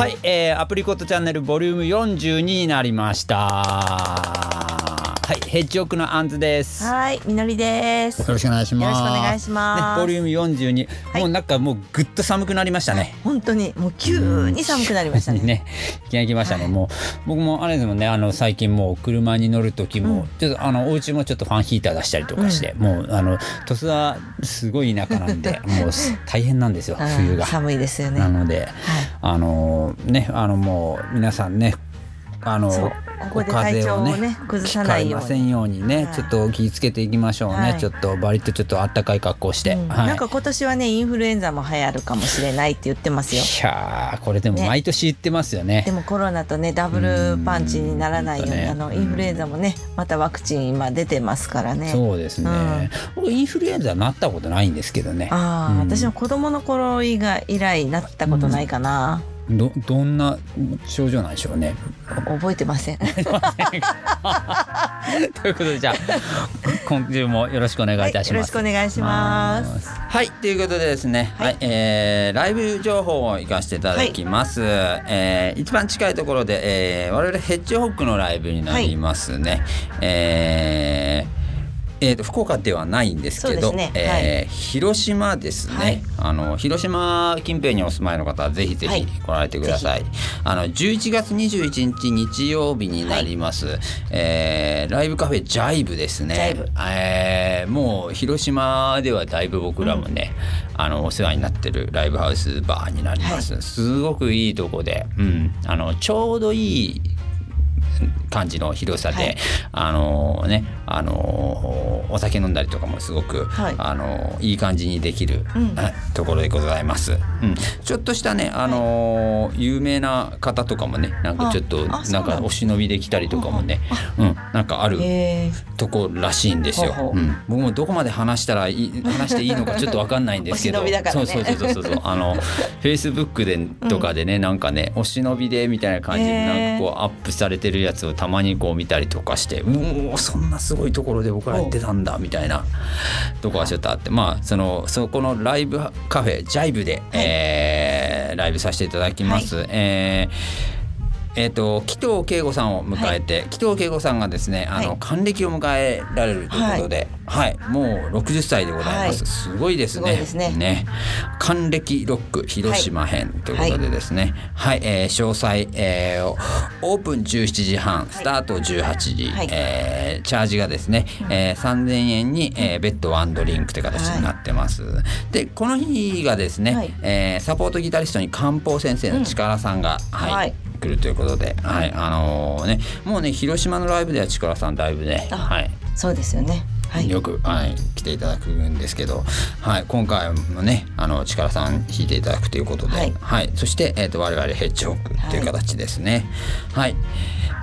はい、えー、アプリコットチャンネルボリューム42になりました。はい、ヘッジオクのアンズです。よはい、みのりです。ろしくお願いします。よろしくお願いしますね、ボリューム42、はいもうなんかもうぐっと寒くなりましたね。本当にもう急に寒くなりましたね。ね、いきなり来ましたね。はいもう僕もあれですもんね、あの最近もう車に乗る時も、うんちょっとあのお家もちょっとファンヒーター出したりとかして、もうあの鳥栖はすごい田舎なんで、もうす大変なんですよ、うん冬が。寒いですよね。なので、あのねあのもう皆さんねあのここで体調をね崩さないように。ようにね、はい。ちょっと気をつけていきましょうね、はい。ちょっと割とちょっとあったかい格好して、うん。はい。なんか今年はねインフルエンザも流行るかもしれないって言ってますよ。いやーこれでもね。毎年言ってますよね。でもコロナとねダブルパンチにならないように、うんあのインフルエンザもねまたワクチン今出てますからね。そうですね、うん。僕インフルエンザなったことないんですけどね。ああ、うん。私も子供の頃以外以来なったことないかな。どどんな症状なんでしょうね？覚えてません。ということでじゃあ今週もよろしくお願いいたします、はいよろしくお願いします。はいということでですね、はい。えーライブ情報を行かせていただきます、えー一番近いところで、えー我々ヘッジホックのライブになりますね、えーえーと福岡ではないんですけどね。えー広島ですね、はい。あの広島近辺にお住まいの方はぜひぜはい。ひ来られてください、あの11月21日日曜日になります、えーライブカフェジャイブですね。えーもう広島ではだいぶ僕らもね、あのお世話になってるライブハウスバーになります、すごくいいとこで、うん、あのちょうどいい感じの広さで、はい。あのねあのお酒飲んだりとかもすごく、はい。あのいい感じにできる、うん。はいところでございます、うん、ちょっとしたねあの有名な方とかもねなんかちょっとなんんだお忍びで来たりとかもね、うん、なんかあるとこらしいんですよ。ほうん、僕もどこまで話したらいい 話していいのかちょっとわかんないんですけど、そうそうそうそうそう。あのフェイスブックでとかでね、なんかねお忍びでみたいな感じでなんかこうアップされてるやつをたまにこう見たりとかして、うおそんなすごいところで僕らやってたんだみたいなとこがちょっとあって、まあそのそこのライブカフェジャイブで、えーライブさせていただきます。えーえー、と紀藤圭吾さんを迎えて、紀藤圭吾さんがですねあの、はい。還暦を迎えられるということで、はい。もう60歳でございます、はい。すごいですね。すごいですね。還暦ロック広島編ということでですね。はい、えー詳細、えーオープン17時半スタート18時、はい。えーチャージがですね、えー3000円に、えーベッドワンドリンクという形になってます、でこの日がですね、はい。えーサポートギタリストに漢方先生の力さんが、はい。はい。来るということで、はい、あのね、もうね、広島のライブでは力さんだいぶね、あはい、そうですよね。はい。よく、はい、来ていただくんですけど、はい、今回もね、あの力さん弾いていただくということで、ははいい、そして、えっ、と、我々ヘッジホックという形ですね。はい。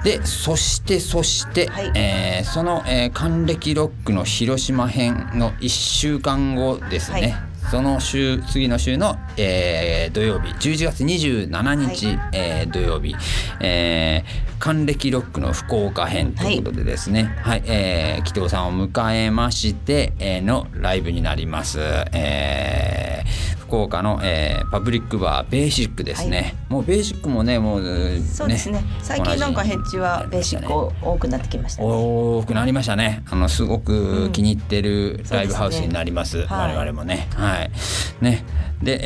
で、そして、そして、はいえーその、えー還暦ロックの広島編の1週間後ですね。はいその週次の週の、えー土曜日。11月27日、はい。えー土曜日、えー還暦ロックの福岡編ということでですね、はい。えー紀藤さんを迎えまして、えーのライブになります。えー福岡の、えーパブリックバーベーシックですね、もうベーシックもねもうねそうですね。最近なんかヘッジはベーシック多くなってきましたね。多くなりましたね。あのすごく気に入ってるライブハウスになります。そうですねはい我々もね。はい。ね。で、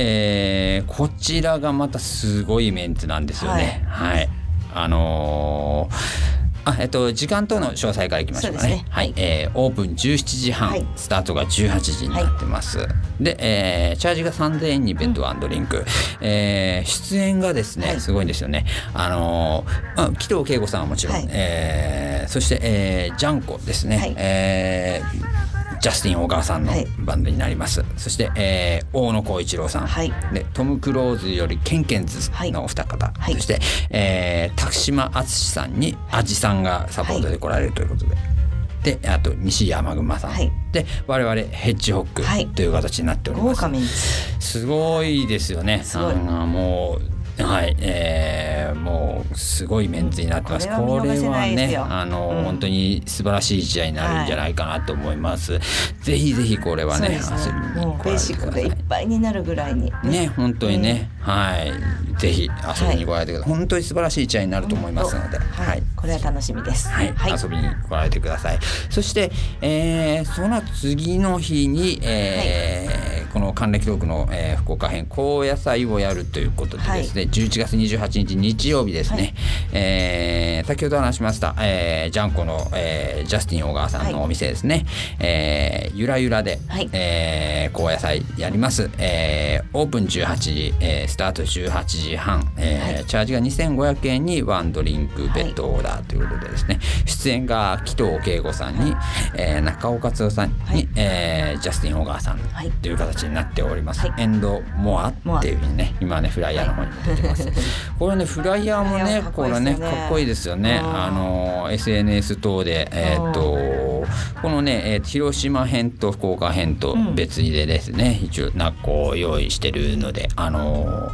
えーこちらがまたすごいメンツなんですよね。はい。あのーあえっと、時間等の詳細からいきましょうかね。ね。はい、えーオープン17時半、はい。スタートが18時になってます。で、えーチャージが3000円にベッドドリンク、えー出演がですね、はい。すごいんですよね。あのーあ紀藤圭吾さんはもちろん、はい。えーそして、えージャンコですね、はい。えージャスティン小川さんのはいバンドになります、そして、えー大野浩一郎さん、はい。でトム・クローズよりケンケンズのお二方、はい。そして、えー、拓島敦さんにアジさんがサポートで来られるということで、であと西山熊さん、はい。で我々ヘッジホックはい。という形になっております、豪華メンツ。すごいですよね。すごい。あのもうはい、えー、もうすごいメンツになってます。うんこれは見逃せないですよあの、うん本当に素晴らしい試合になるんじゃないかなと思います。ぜひぜひこれはね、もうベー来られシックでいってください。ぱいになるぐらいにね、本当にね、はい、ぜひ遊びに来られてください。本当に素晴らしい試合になると思いますので、ははいい。これは楽しみですはい、遊びに来られてください。そして、えーその次の日に、えーこの還暦トークの、えー福岡編高野菜をやるということでですね、11月28日日曜日ですね、はい。えー先ほど話しました、えージャンコの、えージャスティン小川さんのお店ですね、えーゆらゆらで、はい。えー高野菜やります、えーオープン18時、えースタート18時半、えーはい。チャージが2500円にワンドリンクベッドオーダーということでですね、出演が紀藤圭吾さんに、えー中岡剛さんに、はい。えージャスティン小川さんはい。という形になっております、はい。エンドモアっていうね今ねフライヤーの方にも出てます、これねフライヤーもねフライヤーかっこれねかっこいいですよね。うんあの SNS 等でえーっとこのね、えー広島編と福岡編と別にでですね、一応なこう用意してるのであの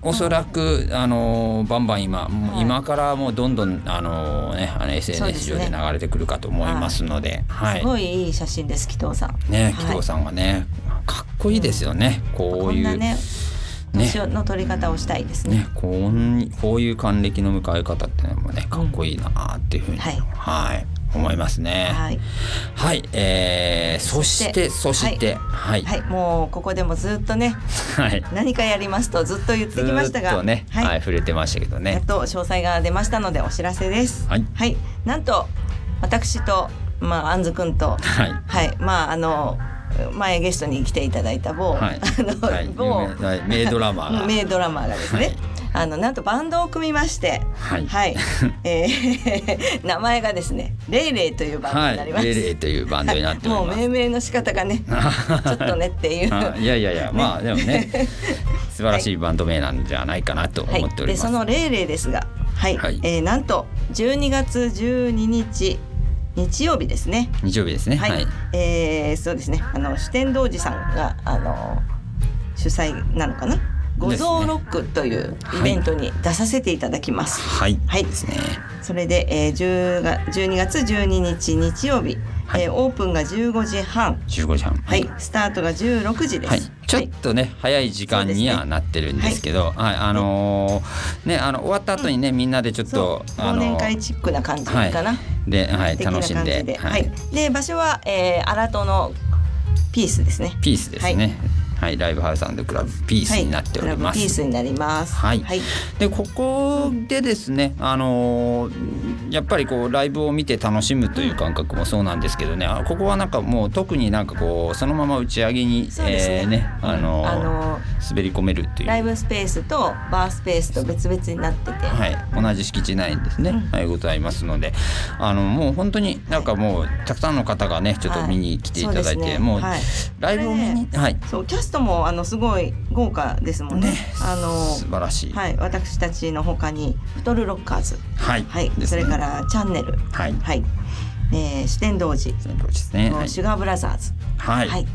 おそらく、あのバンバン今、はい。今からもうどんどんあの、ね、あの SNS 上で流れてくるかと思いますので、はい。すごいいい写真です紀藤さん。ね、はい。紀藤さんはねかっこいいですよね、ここういうんなねね。年の取り方をしたいです。ねね、こんこういう還暦の迎え方っていうのもねかっこいいなっていうふうに、うんははいい思いますね。はい、はいえーそしてそそしてはい。はい。もうここでもずっとね はい、何かやりますとずっと言ってきましたが。ね、はい。はい触れてましたけどやっね。と詳細が出ましたのでお知らせです。はい。なんと私とまああんずくんとはい。はい。まああの前ゲストに来ていただいた某、はい。あの、はい。名ドラマーが。名ドラマーがですね、はい。あのなんとバンドを組みまして、はい。はい、えー 名前がですねレイレイというバンドはいになります。レレイというバンドになっておもう。命名の仕方がね、ちょっとねっていう。あいやいやいや、まあでもね素晴らしいバンド名なんじゃないかなと思っております。でそのレイレイですが、はい、はい。えーなんと12月12日日曜日ですね。日曜日ですね。はい、はい。えーそうですね。あの四天童寺さんがあの主催なのかな？五臓ロックというイベントに出させていただきます。はい。はいですね。それで、えー、10が12月12日日曜日、はい。えーオープンが15時半、15時半。はい、スタートが16時です。はい、ちょっとね、早い時間にはなってるんですけど、はい、あのーね、あの終わった後にね、みんなでちょっと、あの年会チックな感じかな。で、はい、楽しんで、ははい。い、で場所は、えー、荒戸のピースですね。ピースですね。はい、ライブハウスクラブピースになっております。ピースになります。はい。はい、でここでですね、あのーやっぱりこうライブを見て楽しむという感覚もそうなんですけどね、あここはなんかもう特になんかこうそのまま打ち上げに、ね。えーねあのーあの滑り込めるっていう。ライブスペースとバースペースと別々になってて、はい、同じ敷地内にですね、うん。はい、ございますので。あのもう本当になんかもうたくさんの方がねちょっと見に来ていただいて、はいそうね。もうはい。ライブを見に、はい。そうキャストもあのすごい豪華ですもんね。ね。あの素晴らしい、はい、私たちの他にフトルロッカーズ、はい。はい、ね。それからチャンネル、はい。はい、えー、四天童寺。その通りですね。シュガーブラザーズ、はい、はい、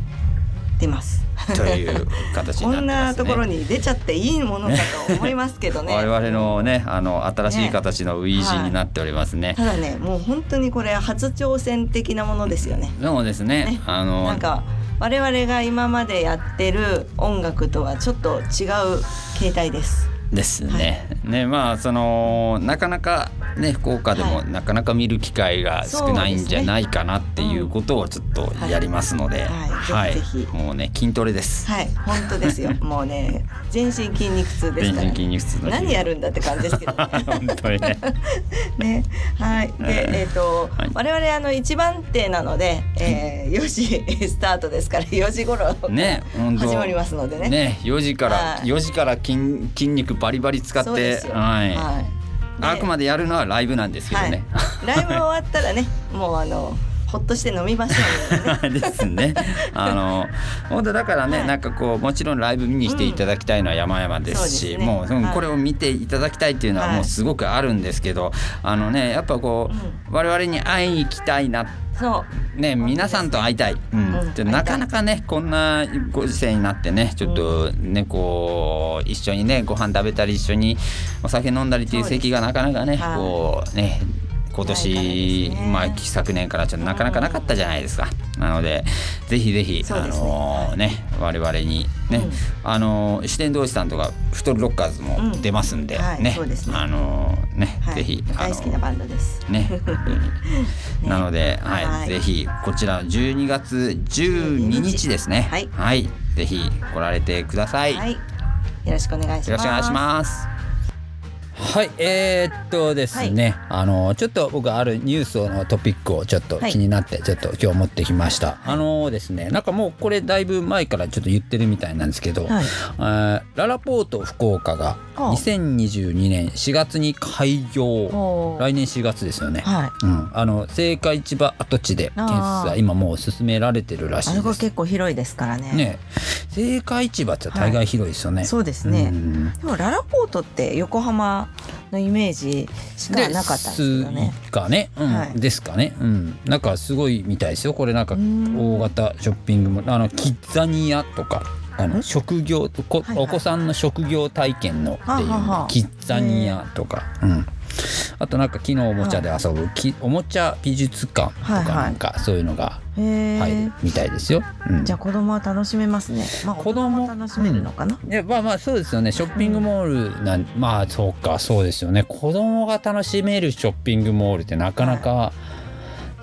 出ます。という形にこんなってますね。なところに出ちゃっていいものかと思いますけどね。我々のねあの新しいね。形の初陣になっておりますねただね、もう本当にこれ初挑戦的なものですよね。そうですねねあのなんか我々が今までやってる音楽とはちょっと違う形態です。ですね。ねまあそのなかなかね福岡でもはい。なかなか見る機会が少ないんじゃないかなっていうことをちょっとやりますので、はい。もうね筋トレです。はい、本当ですよ。もうね、全身筋肉痛です全身筋肉痛何やるんだって感じですけど。ね。本当にね。ね、はい、で、えっ、と、はい。我々あの一番手なので、えー、4時スタートですから、4時頃ね始まりますのでね。ね4時からはい。4時から筋筋肉バリバリ使って。はい。はいあくまでやるのはライブなんですけどね。はい、ライブ終わったらね、もうあのほっとして飲みましょうね。ですね。あの本当だからね、はい。なんかこうもちろんライブ見に来ていただきたいのは山々ですし、そうですね。もうこれを見ていただきたいっていうのははい。もうすごくあるんですけど、あのねやっぱこう、我々に会いに行きたいなっそう。ね皆さんと会いたい、うん。うん。なかなかねこんなご時世になってねちょっとねこう一緒にねご飯食べたり一緒にお酒飲んだりっていう席がなかなかねはい。こうね今年、まあ昨年からちょっとなかなかなかったじゃないですか。なのでぜひぜひ、ね。のーね我々にね、うん。あのー四天童子さんとかフトルロッカーズも出ますんで、うんはいね。あのーね、はい。ぜひあの大好きなバンドです。ね、なので、はい、はい。ぜひこちら12月12日ですね。はい。ぜひ来られてください。よろしくお願いします。よろしくお願いします。はい、えー、っとですね、あのちょっと僕あるニュースのトピックをちょっとはい。気になってちょっと今日持ってきました。あのですね、なんかもうこれだいぶ前からちょっと言ってるみたいなんですけど、はい。えーララポート福岡がはあ。2022年4月に開業、来年4月ですよね。はい。うん、あの青果市場跡地で建設あーは今もう進められてるらしあいです。れが結構広いですからね。ね、青果市場って大概広いですよね。そうですね。ん。でもララポートって横浜のイメージしかなかったんですけどね。ですかね、うん。はい。ですかね、うん、なんかすごいみたいですよ。これなんかん。大型ショッピングもあのキッザニアとかあのん職業こ、はいはいお子さんの職業体験のっていうキッザニアとか、うん、あとなんか木のおもちゃで遊ぶ、きおもちゃ美術館とかはいはい。なんかそういうのが入るみたいですよ。うん。じゃあ子供は楽しめますね。まあ子供楽しめるのかな？いやまあまあそうですよね。ショッピングモールなん、まあそうかそうですよね。子供が楽しめるショッピングモールってなかなか、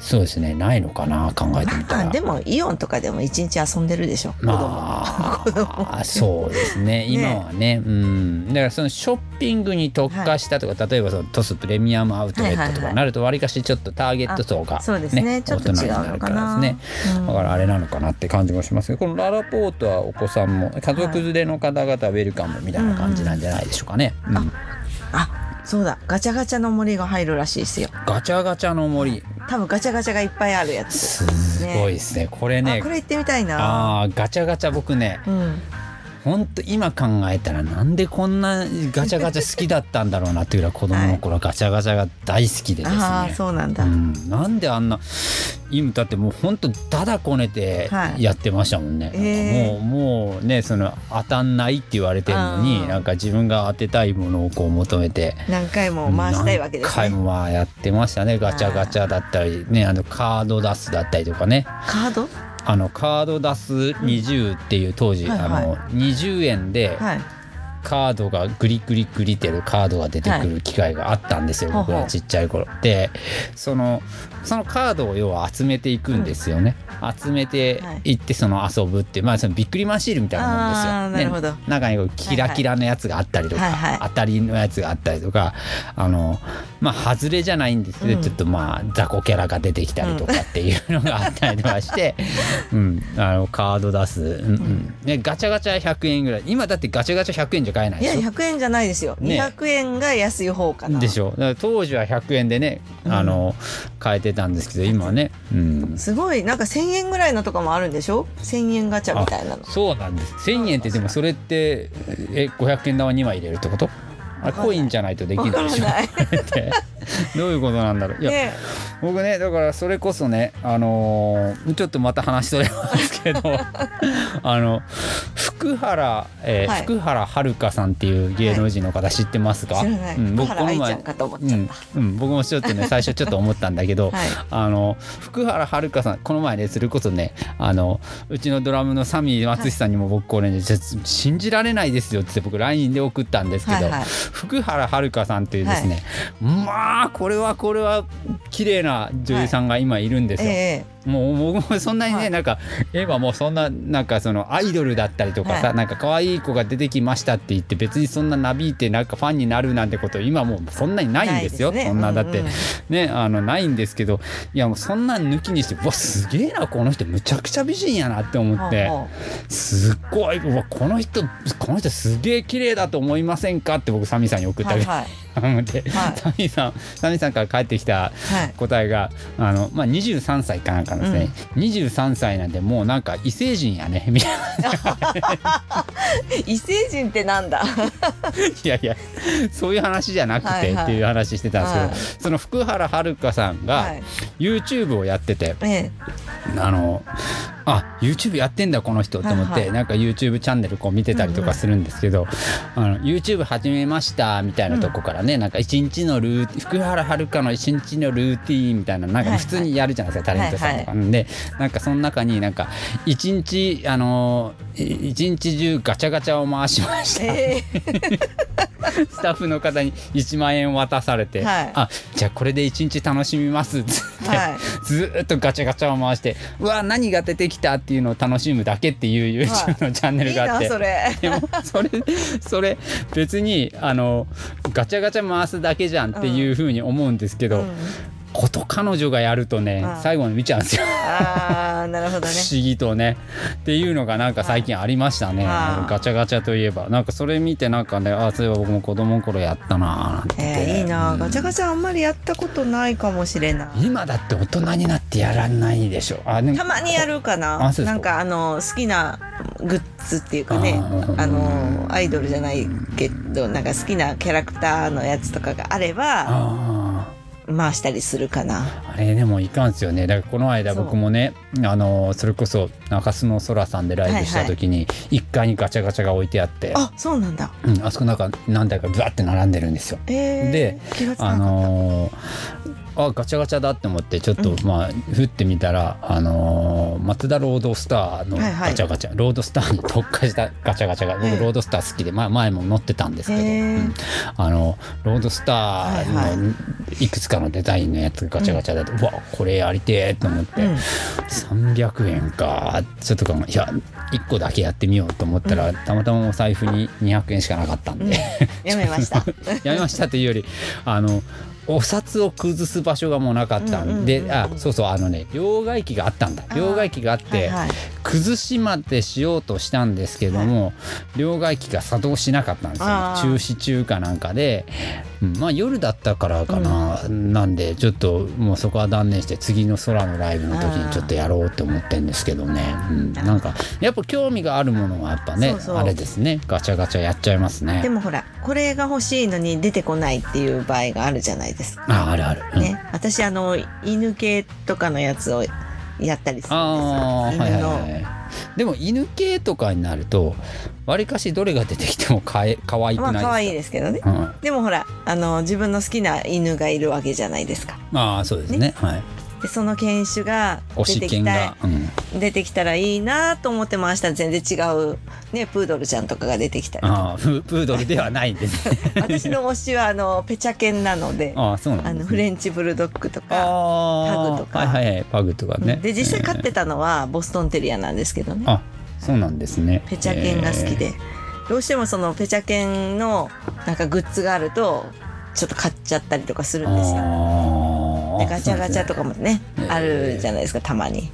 そうですね。ないのかな考えてみたら。あでもイオンとかでも一日遊んでるでしょ。まあそうですね。今はねうん。だからそのショッピングに特化したとか、例えばそのトスプレミアムアウトレットとかになるとわりかしちょっとターゲット層が、あそうですねちょっと違うのかな大人にるからですね、うんだからあれなのかなって感じもしますけどこのララポートはお子さんも家族連れの方々ウェルカムみたいな感じなんじゃないでしょうかね。うん。あそうだガチャガチャの森が入るらしいですよ。ガチャガチャの森多分ガチャガチャがいっぱいあるやつ。すごいですねこれねあこれ行ってみたいな。あーガチャガチャ僕ねうん。ほんと今考えたらなんでこんなガチャガチャ好きだったんだろうなっていうぐらい子供の頃ガチャガチャが大好きでですね、ああそうなんだ。うん、なんであんな今だってもうほんとだだこねてやってましたもんね、えーもうもうねその当たんないって言われてるのになんか自分が当てたいものをこう求めて何回も回したいわけですね。何回もまあやってましたね。ガチャガチャだったりねあのカード出すだったりとかね。カード？あのカード出す20っていう当時、はいはい。あの20円ではい。カードがグリグリグリってるカードが出てくる機会があったんですよ、はい。僕らちっちゃい頃。でそのそのカードを要は集めていくんですよね、集めていってその遊ぶってまあそのびっくりマンシールみたいなもんですよ、なるほど。ね中にこうキラキラのやつがあったりとか、はいはい当たりのやつがあったりとかあのまあ外れじゃないんですけど、うん。ちょっとまあ雑魚キャラが出てきたりとかっていうのがあったりとかして、うん、あのカード出す、うんうん。ね、ガチャガチャ100円ぐらい。今だってガチャガチャ100円じゃ買えないいやでしょ？100円じゃないですよ。ね。200円が安い方かな。でしょ。当時は100円でね、あの買えてたんですけど今はね、うん、すごいなんか1000円ぐらいのとかもあるんでしょ？1000円ガチャみたいなの。そうなんです。1000円ってでもそれってえ500円玉2枚入れるってこと？あコインじゃないとできわない。でしょどういうことなんだろう。いや、ね。僕ねだからそれこそねあのーちょっとまた話それますけど あの福原、えーはい。福原遥さんっていう芸能人の方知ってますか、知らない。うん、福原愛ちゃ前僕もちょっとね 最初ちょっと思ったんだけど、はい。あの福原遥さんこの前ねそれこそねあのうちのドラムのサミー松さんにも僕これね、信じられないですよって僕 LINE で送ったんですけど、はいはい福原遥さんというですね、まあこれはこれは綺麗な女優さんが今いるんですよ。えもう僕もそんなにね、はい。なんか今もうそんななんかそのアイドルだったりとかさ、はい。なんか可愛い子が出てきましたって言って別にそんななびいてなんかファンになるなんてこと今もうそんなにないんですよ。ね。そんなだって、うんうんねあのないんですけどいやもうそんなん抜きにしてうわすげえなこの人むちゃくちゃ美人やなって思って。ほうほすっごいうわこの人この人すげえ綺麗だと思いませんかって僕サミーさんに送ったけ。ど、うはいはい思って、はい。サミーさんサミーさんから返ってきたはい。答えがあの、まあ、23歳かなんかですね、23歳なんでもうなんか異星人やねみたいな。異星人ってなんだ？いやいやそういう話じゃなくはいはい。てっていう話してたんですけど、はい。その福原遥さんがはい。YouTube をやってて、えあのあ YouTube やってんだこの人と思って、はいはい。なんか YouTube チャンネルこう見てたりとかするんですけど、あの YouTube 始めましたみたいなとこからね、なんか一日のルーティン福原遥の一日のルーティーンみたいななんかはいはい。普通にやるじゃないですか、タレントさんとか、でなんかその中になんか一日あのい一日中ガチャガチャを回しました、え スタッフの方に1万円渡されて、はい。あじゃあこれで一日楽しみます。っつって、はい。ずーっとガチャガチャを回してうわ何が出てきたっていうのを楽しむだけっていう YouTube のチャンネいいルがあって。なそれ。でもそれそれ別にあのガチャガチャ回すだけじゃんっていうふうに思うんですけど、うん。こと彼女がやるとね、うん最後に見ちゃうんですよ。ああなるほどね。不思議とね。っていうのがなんか最近ありましたね、はいガチャガチャといえば。なんかそれ見てなんかねあそういえば僕も子供の頃やったなー。なんて、えー、いいな、うん。ガチャガチャあんまりやったことないかもしれない。今だって大人になってやらないでしょ。あたまにやるかな。なんかあの好きなグッズっていうかね。あのアイドルじゃないけどなんか好きなキャラクターのやつとかがあればあ回したりするかな。ーあれでもいかんすよね。だからこの間僕もねあのそれこそ中洲の空さんでライブした時に1階にガチャガチャが置いてあって、あそうなんだ。うん、あそこなんか何台かブワって並んでるんですよ。えー、であのーあガチャガチャだって思ってちょっと、うん。まあ振ってみたら、あのー松田ロードスターのはいはい。ガチャガチャ、ロードスターに特化した ガチャガチャが僕ええ。ロードスター好きで、まあ、前も乗ってたんですけど、うん。あのロードスタはいーのいくつかのデザインのやつがガチャガチャだと、うわこれやりてえと思って、うん。300円かちょっとかいや1個だけやってみようと思ったら、たまたまお財布に200円しかなかったんで。やめました。やめましたというよりあのお札を崩す場所がもうなかったんで、うんうんあそうそうあのね両替機があったんだ。両替機があって、はいはい。崩しまでしようとしたんですけども、両替機が作動しなかったんですよ。中止中かなんかで、うん。まあ夜だったからかな、なんでちょっともうそこは断念して次の空のライブの時にちょっとやろうって思ってんですけどね、うん、なんかやっぱ興味があるものはやっぱねあれですね。ガチャガチャやっちゃいますね。でもほらこれが欲しいのに出てこないっていう場合があるじゃないですか。ああるある、うん。ね、私あの犬系とかのやつをやったりするんああはいはいですよ犬の、はいでも犬系とかになるとわりかしどれが出てきてもかえ 可愛くまあない可愛いでですけどね。すか、うん、でもほらあの自分の好きな犬がいるわけじゃないですか。ああそうですね。はいでその犬種が出てきたうん、出てきたらいいなと思って回した。ら全然違う、ね、プードルちゃんとかが出てきたりああププードルではないんですね。私の推しはあのペチャ犬なのでああそうなあんね、のフレンチブルドッグとかああパグとか。はいはいはいパグとかね。で実際飼っえてたのはボストンテリアなんですけどね。ーあそうなんですね。ペチャ犬が好きで、えどうしてもそのペチャ犬のなんかグッズがあるとちょっと買っちゃったりとかするんですよ。ーああでガチャガチャとかかもね、えーあるじゃないですかたまに。いや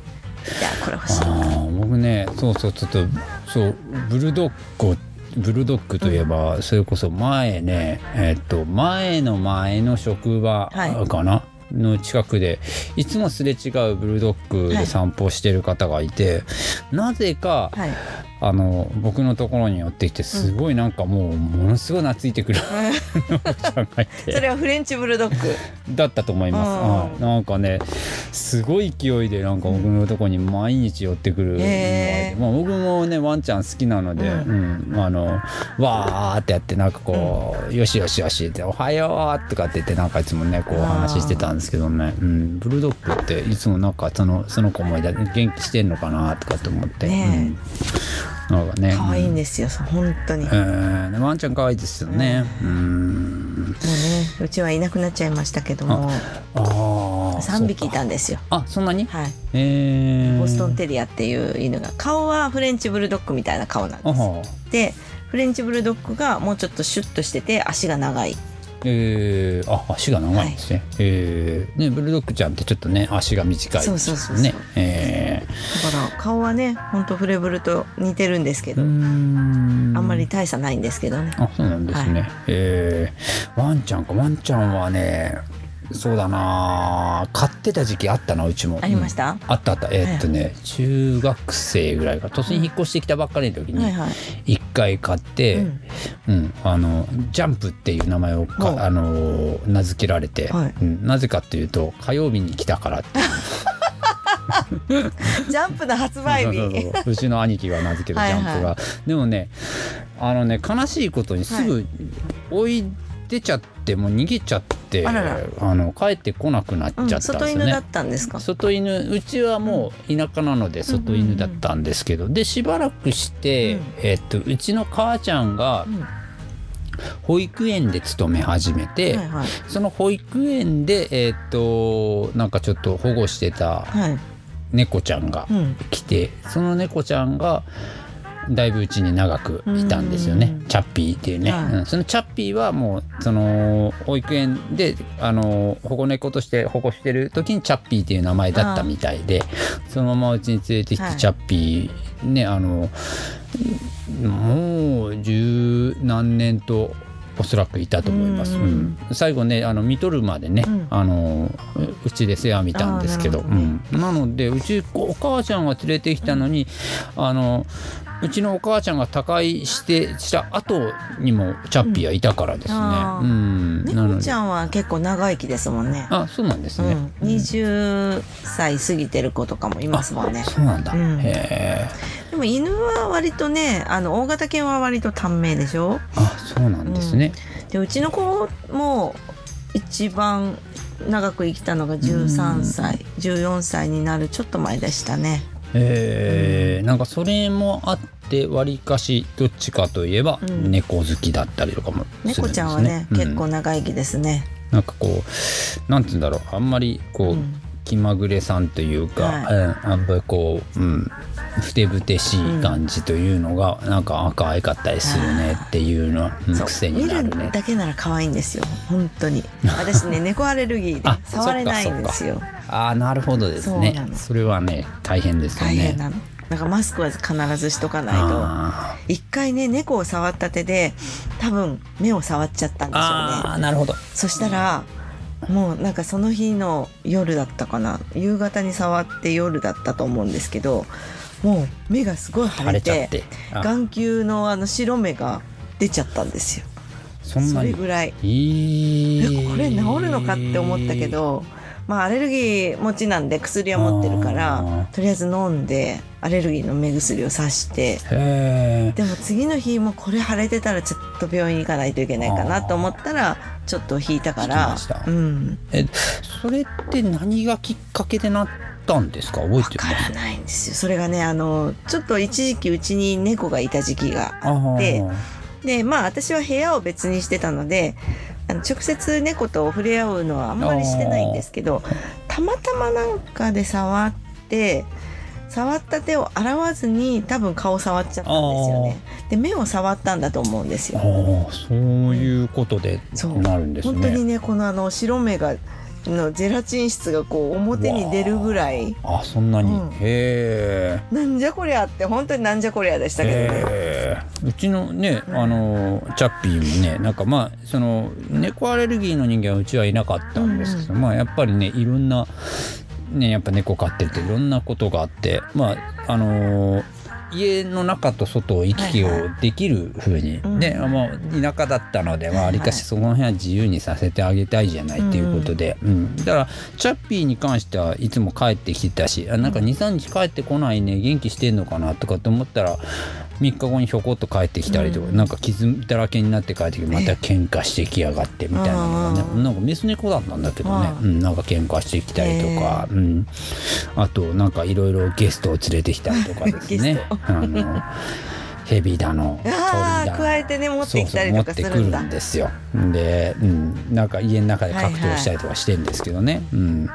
これ欲しい。ああ僕ねそうそうちょっとそうブルドッグをブルドッグといえば、それこそ前ねえっと前の前の職場はいかな、の近くでいつもすれ違うブルドッグで散歩してる方がいて、なぜか、はい。あの僕のところに寄ってきてすごいなんかもうものすごい懐いてくる。おばちゃん。がいてそれはフレンチブルドッグ。だったと思います、うんはい、なんかねすごい勢いでなんか僕のとこに毎日寄ってくるのがいて、へーまあ、僕もねワンちゃん好きなので、ううんあのわーってやってなんかこう、よしよしよしって「おはよう」とかって言ってなんかいつもねこう話してたんですけどね、うん、ブルドッグっていつもなんかそのその子も元気してんのかなとかって思って、ねうん、なんかね可愛いんでですよ。本当に。もえーワンちゃん可愛いですよね。うん。うね、うちはいなくなっちゃいましたけども、ああ。三匹いたんんですよ。あ、そんなに？はい。ええ。ボストンテリアっていう犬が顔はフレンチブルドッグみたいな顔なんです。で、フレンチブルドッグがもうちょっとシュッとしてて足が長い。ええあ、足が長いんですね。ええね、ブルドッグちゃんってちょっとね、足が短いですね。そうそうそうそうね。えだから顔はね、ほんとフレブルと似てるんですけえど。あんまり。大差ないんですけどね。あ、そうなんですね。ええワンちゃんか、ワンちゃんはね。そうだな。買ってた時期あったなうちも。ありました？うん。あったあった。えーっとね、中学生ぐらいか。突然引っ越してきたばっかりの時にはいはい。一回買って、うん。うん。あのジャンプっていう名前をかおあの名付けられて、はい。うん。なぜかっていうと火曜日に来たからって ジャンプの発売日。そううちの兄貴が名付けたジャンプが。はいはでもねあのね悲しいことにすぐ置いてちゃって、もう逃げちゃってあらら。あの帰ってこなくなっちゃうんったんですよね。外犬だったんですか？外犬うちはもう田舎なので外犬だったんですけど、でしばらくして、うん。えっとうちの母ちゃんがうん。保育園で勤め始めて、はいはい。その保育園でえっとなんかちょっと保護してたはい。猫ちゃんがうん。来てその猫ちゃんがだいぶうちに長くいたんですよね。うん。チャッピーっていうね、はい。うん。そのチャッピーはもうその保育園であの保護猫として保護してる時にチャッピーっていう名前だったみたいでそのままうちに連れてきはい。てチャッピーねあのもう十何年とおそらくいたと思います、ううんん。最後ねあの見とるまでね、うん。あのうちで世話見たんですけど。ねうん、なのでうちお母ちゃんが連れてきたのにあのうちのお母ちゃんが他界してした後にもチャッピーはいたからですね。猫ちゃんは結構長生きですもんね。あそうなんですね。うん、20歳過ぎてる子とかもいますもんね。そうなんだ。うん。へえ。でも犬は割とねあの大型犬は割と短命でしょ？あそうなんですね。でうちの子も一番長く生きたのが13歳14歳になるちょっと前でしたねへえ、なんかそれもあってわりかしどっちかといえばうん。猫好きだったりとかもするんですね。猫ちゃんはね、うん。結構長生きですね、なんかこうなんて言うんだろう。あんまりこう、うん。気まぐれさんというか、はい。うん、あんまりこう、うん、ふてぶてしい感じというのが、なんか可愛かったりするねっていうのは、うん癖になるね。だけなら可愛いんですよ。本当に。私ね猫アレルギーであ触れないんですよああなるほどですね。それはね大変ですよね。大変なのだからマスクは必ずしとかないと。あ一回ね猫を触った手で多分目を触っちゃったんーでしょうね。あーなるほど。そしたらもうなんかその日の夜だったかな。夕方に触って夜だったと思うんですけどもう目がすごい腫腫れて。眼球のあの白目が出ちゃったんですよ。そ。れぐらい。えー。えこれ治るのかって思ったけ。ど、まあアレルギー持ちなんで薬は持ってるからとりあえず飲んでアレルギーの目薬をさして。でも次の日もこれ腫れてたらちょっと病院行かないといけないかなと思ったらちょっと引いたからうん。えそれって何がきっかけでなったんですか？覚えわてまらないんですよ。それがねあのちょっと一時期うちに猫がいた時期があってでまあ私は部屋を別にしてたのであの直接猫と触れ合うのはあんまりしてないんですけどたまたまなんかで触って触った手を洗わずに多分顔触っちゃったんですよね。で目を触ったんだと思うんですよ。そういうことでそう。なるんですね。本当にねこのあの白目がのゼラチン質がこう表に出るぐらい。あそんなに、うん。へえなんじゃこりゃって本当になんじゃこりゃでしたけどね。うちのねあのチャッピーもねなんかまあその猫アレルギーの人間はうちはいなかったんですけど、まあやっぱりねいろんなねやっぱ猫飼ってるといろんなことがあってまああの家の中と外を行き来をできる風に、うんね、まあ、田舎だったので、まあ、りかしその辺は自由にさせてあげたいじゃないっていうことで、うん。だからチャッピーに関してはいつも帰ってきてたしあなんか23日帰ってこないね元気してんのかなとかって思ったら3日後にひょこっと帰ってきたりとか、うん。なんか傷だらけになって帰ってきてまた喧嘩してきやがってみたいなのがねなんかメス猫だったんだけどねうん、なんか喧嘩してきたりとか、うん、あとなんかいろいろゲストを連れてきたりとかです ゲねあのヘビだの鳥だの加えてね持ってきたりとかするるんだ。んですよ。で、うん、なんか家の中で格闘したりとかしてんですけどね、うん、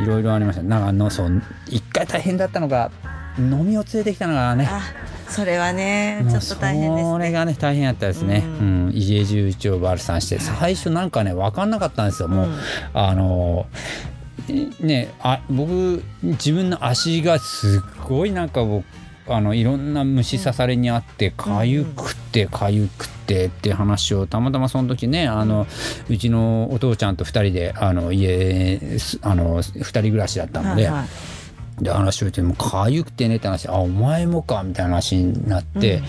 いろいろありました。なんかあのそう一回大変だったのが飲みを連れてきたのがね。あそれはねちょっと大変ですね。それがね大変やったですね。ううんん、家中一応バルさんして最初なんかね分かんなかったんですよ。もう、うんあのねあ僕自分の足がすっごいなんかもうあのいろんな虫刺されにあってかゆくてかゆくてっていう話をたまたまその時ねあのうちのお父ちゃんと2人であの家あの2人暮らしだったので。はいはいで話をしてもかゆくてねって話。あお前もかみたいな話になって、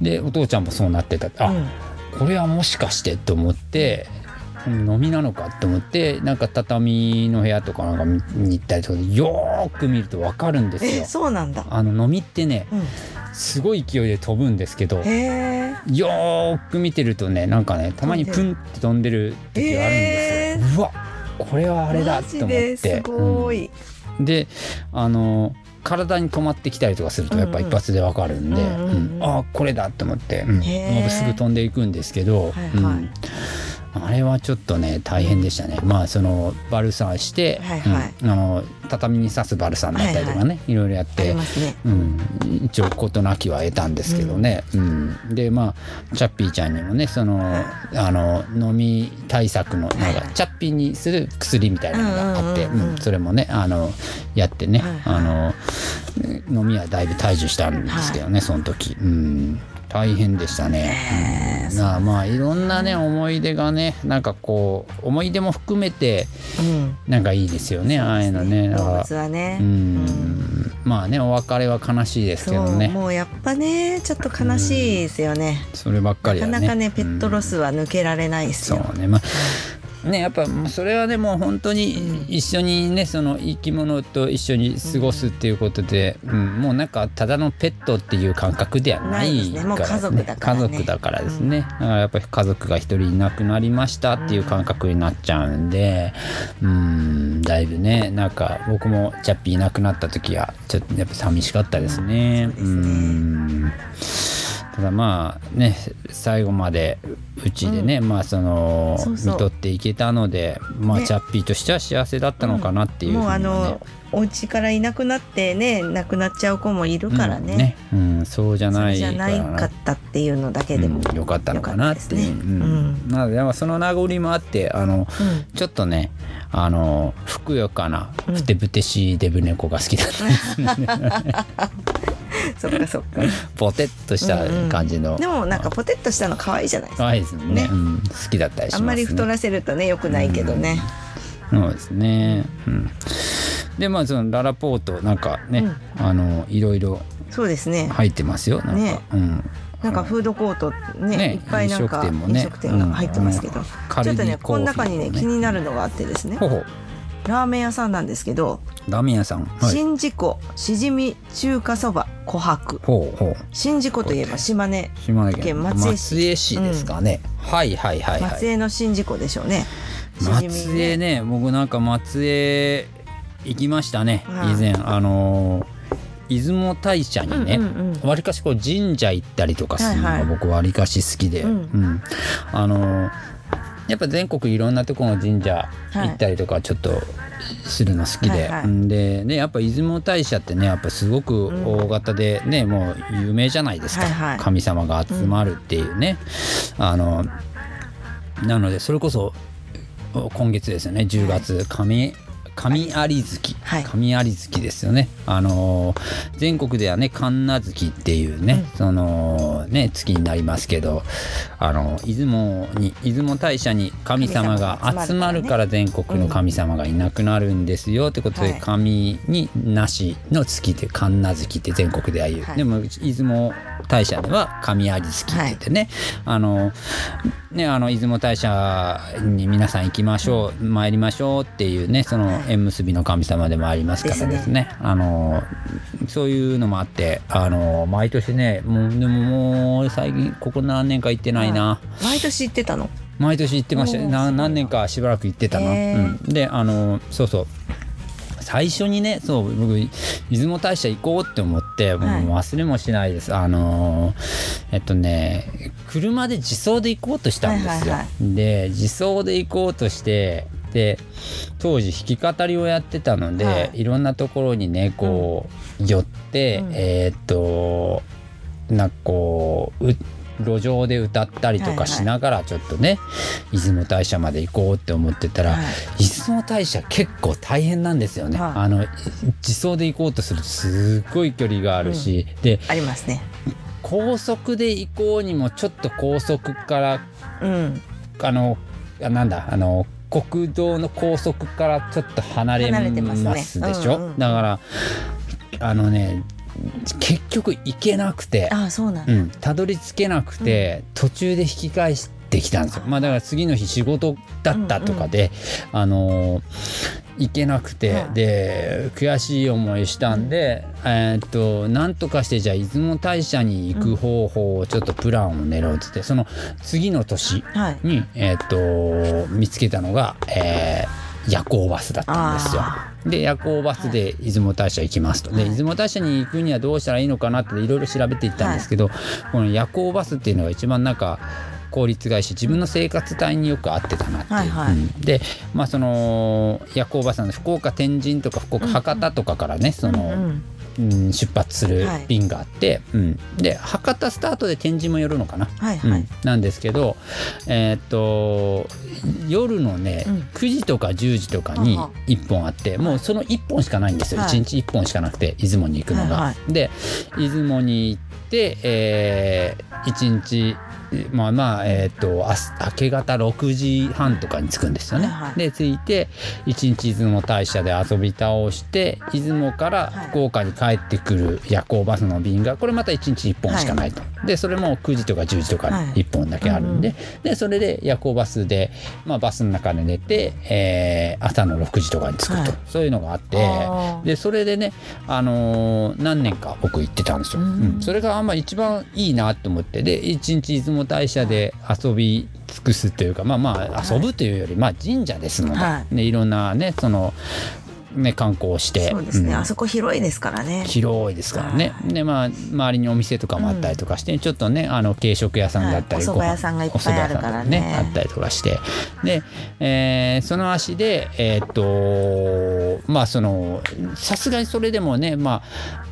うん、でお父ちゃんもそうなってた。あ、うん、これはもしかしてと思って飲みなのかって思ってなんか畳の部屋とかなんかに行ったりとかよく見ると分かるんですよ。そうなんだ。あの飲みってね、うん、すごい勢いで飛ぶんですけどよく見てるとねなんかねたまにプンって飛んでる時があるんですよ。うわこれはあれだと思って。すごい、うん、であの体に止まってきたりとかするとやっぱ一発でわかるんで、うんああこれだと思って、うん、すぐ飛んでいくんですけど、はいはい、うんあれはちょっとね大変でしたね。まあそのバルサンして、はいはい、うん、あの畳に刺すバルサンだったりとかね、はいはい、いろいろやって、ね、うん、一応事なきは得たんですけどね。うん、うん、でまあチャッピーちゃんにもねそのあの飲み対策のなんかチャッピーにする薬みたいなのがあって、うんそれもねあのやってね、はいはい、あの飲みはだいぶ退治したんですけどね、その時。うん大変でしたね。うん、まあまあいろんなね思い出がねなんかこう思い出も含めて、なんかいいですよね、うん、ああいうのね。動物はね。うん、まあねお別れは悲しいですけどね。もうやっぱねちょっと悲しいですよね。そればっかり、ね、なかなかねペットロスは抜けられないですよ。そうねまあ。ねやっぱそれはねもう本当に一緒にねその生き物と一緒に過ごすっていうことで、うん、うん、もうなんかただのペットっていう感覚ではないから、ね、家族だから、ね、家族だからですね、だからやっぱり家族が一人いなくなりましたっていう感覚になっちゃうんでうんだいぶねなんか僕もチャッピーいなくなった時はちょっとやっぱ寂しかったですね。うん、ただまあね最後までうちでね、うん、まあその見とっていけたのでまあ、ね、チャッピーとしては幸せだったのかなっていう、ね。うん、もうあのお家からいなくなってね亡くなっちゃう子もいるからね。うんね、うん、そうじゃないじゃないかったっていうのだけでも、うん、よかったのかなっていう、ね、うん。なのでその名残もあってあの、ちょっとねあのふくよかなふてぶてしいデブ猫が好きだったんですね。そっかそっか。ポテッとした感じの、うんうん、でもなんかポテッとしたの可愛いじゃないですか。可愛いですね、ね。うん、好きだったりします、ね、あんまり太らせるとねよくないけどね、うん、そうですね、うん、でまあそのララポートなんかね、あのいろいろそうですね。入ってますよ。なんか、ね、うん。なんかフードコートね、ね、いっぱいなんか飲食店が入ってますけど、ちょっとねこの中にね気になるのがあってですね。ラーメン屋さんなんですけどラーメン屋さん、はい、宍道湖しじみ中華そば琥珀。ほうほう。宍道湖といえば島根県。松江市。松江市ですかね、うん、はいはいはい、はい、松江の宍道湖でしょうね。松江ね僕なんか松江行きましたね、はい、以前。あのー出雲大社にねわり、かしこう神社行ったりとかするのが僕わりかし好きで、うん、うん、あのーやっぱ全国いろんなところの神社行ったりとかちょっとするの好きで、はいはい、でねやっぱ出雲大社ってねやっぱすごく大型でね、うん、もう有名じゃないですか、はいはい、神様が集まるっていうね、うん、あのなのでそれこそ今月ですよね。10月神神有月、はい、神有月ですよね。あのー、全国ではね神奈月っていうね、うん、そのね月になりますけど、あの出雲に出雲大社に神様が集まるから全国の神様がいなくなるんですよってことで、神になしの月で神奈月って全国では言う。はい、でも出雲大社では神有月って言ってね、あのねあの出雲大社に皆さん行きましょう、参りましょうっていうねその縁結びの神様でもありますからですね、ね、あのそういうのもあってあの毎年ねもうでももう最近ここ何年か行ってないな、毎年行ってたの？毎年行ってました。何何年かしばらく行ってたな、うん、であのそうそう最初にねそう僕出雲大社行こうって思ってもう忘れもしないです、はい、あのえっとね車で自走で行こうとしたんですよ、はいはいはい、で自走で行こうとしてで当時弾き語りをやってたので、はい、いろんなところにねこう、寄って、うん、えー、っとなんかこう路上で歌ったりとかしながらちょっとね、出雲大社まで行こうって思ってたら、はい。出雲大社結構大変なんですよね。はい。あの自走で行こうとするとすっごい距離があるし、でありますね。高速で行こうにもちょっと高速からうん。あのあなんだあの国道の高速からちょっと離れますでしょ、うんうん。だからあのね結局行けなくて、ああそうなんだ、うん、たどり着けなくて、途中で引き返してきたんですよ。まあだから次の日仕事だったとかで、あのー行けなくて、はい。で悔しい思いしたんで、えーっとなんとかしてじゃあ出雲大社に行く方法をちょっとプランを練ろうっつってその次の年はい。に、えーっと見つけたのが、えー夜行バスだったんですよ。あで夜行バスで出雲大社行きますと、はい。で出雲大社に行くにはどうしたらいいのかなっていろいろ調べていったんですけど、この夜行バスっていうのが一番なんか効率がいいし自分の生活態によく合ってたなっていう、はいはい。うん。でまあその夜行バスなんで福岡天神とか福岡博多とかからね、その、うんうんうん出発するはい。便があって、うん、で博多スタートで天神も寄るのかな、はいはい、うん、なんですけど、えーっと夜のね、うん。9時とか10時とかにはは1本あってもうその1本しかないんですよ、はい。1日1本しかなくて出雲に行くのが。はいはで出雲に行って、え1日まあまあえーっとあす明け方6時半とかに着くんですよね。はいはい。で着いて1日出雲大社で遊び倒して出雲からはい。福岡に帰ってくる夜行バスの便がこれまた1日1本しかないと。でそれも9時とか10時とかはい。に1本だけあるんで,、でそれで夜行バスで、まあ、バスの中で寝て、えー朝の6時とかに着くと、はい。そういうのがあって。でそれでね、あのー何年か僕行ってたんですよ。うん。うん。それがあんま一番いいなと思って。で一日出雲大社で遊び尽くすというかまあまあ遊ぶというより、まあ神社ですので、はい。ね、いろんなねそのね観光をして。そうですね、ん。あそこ広いですからね。広いですからね。でまあ周りにお店とかもあったりとかして、ちょっとねあの軽食屋さんだったり、はい。お蕎麦屋さんがいっぱいあるからね。お蕎麦屋さんとあったりとかして。で、えーその足でえーっとまあそのさすがにそれでもねま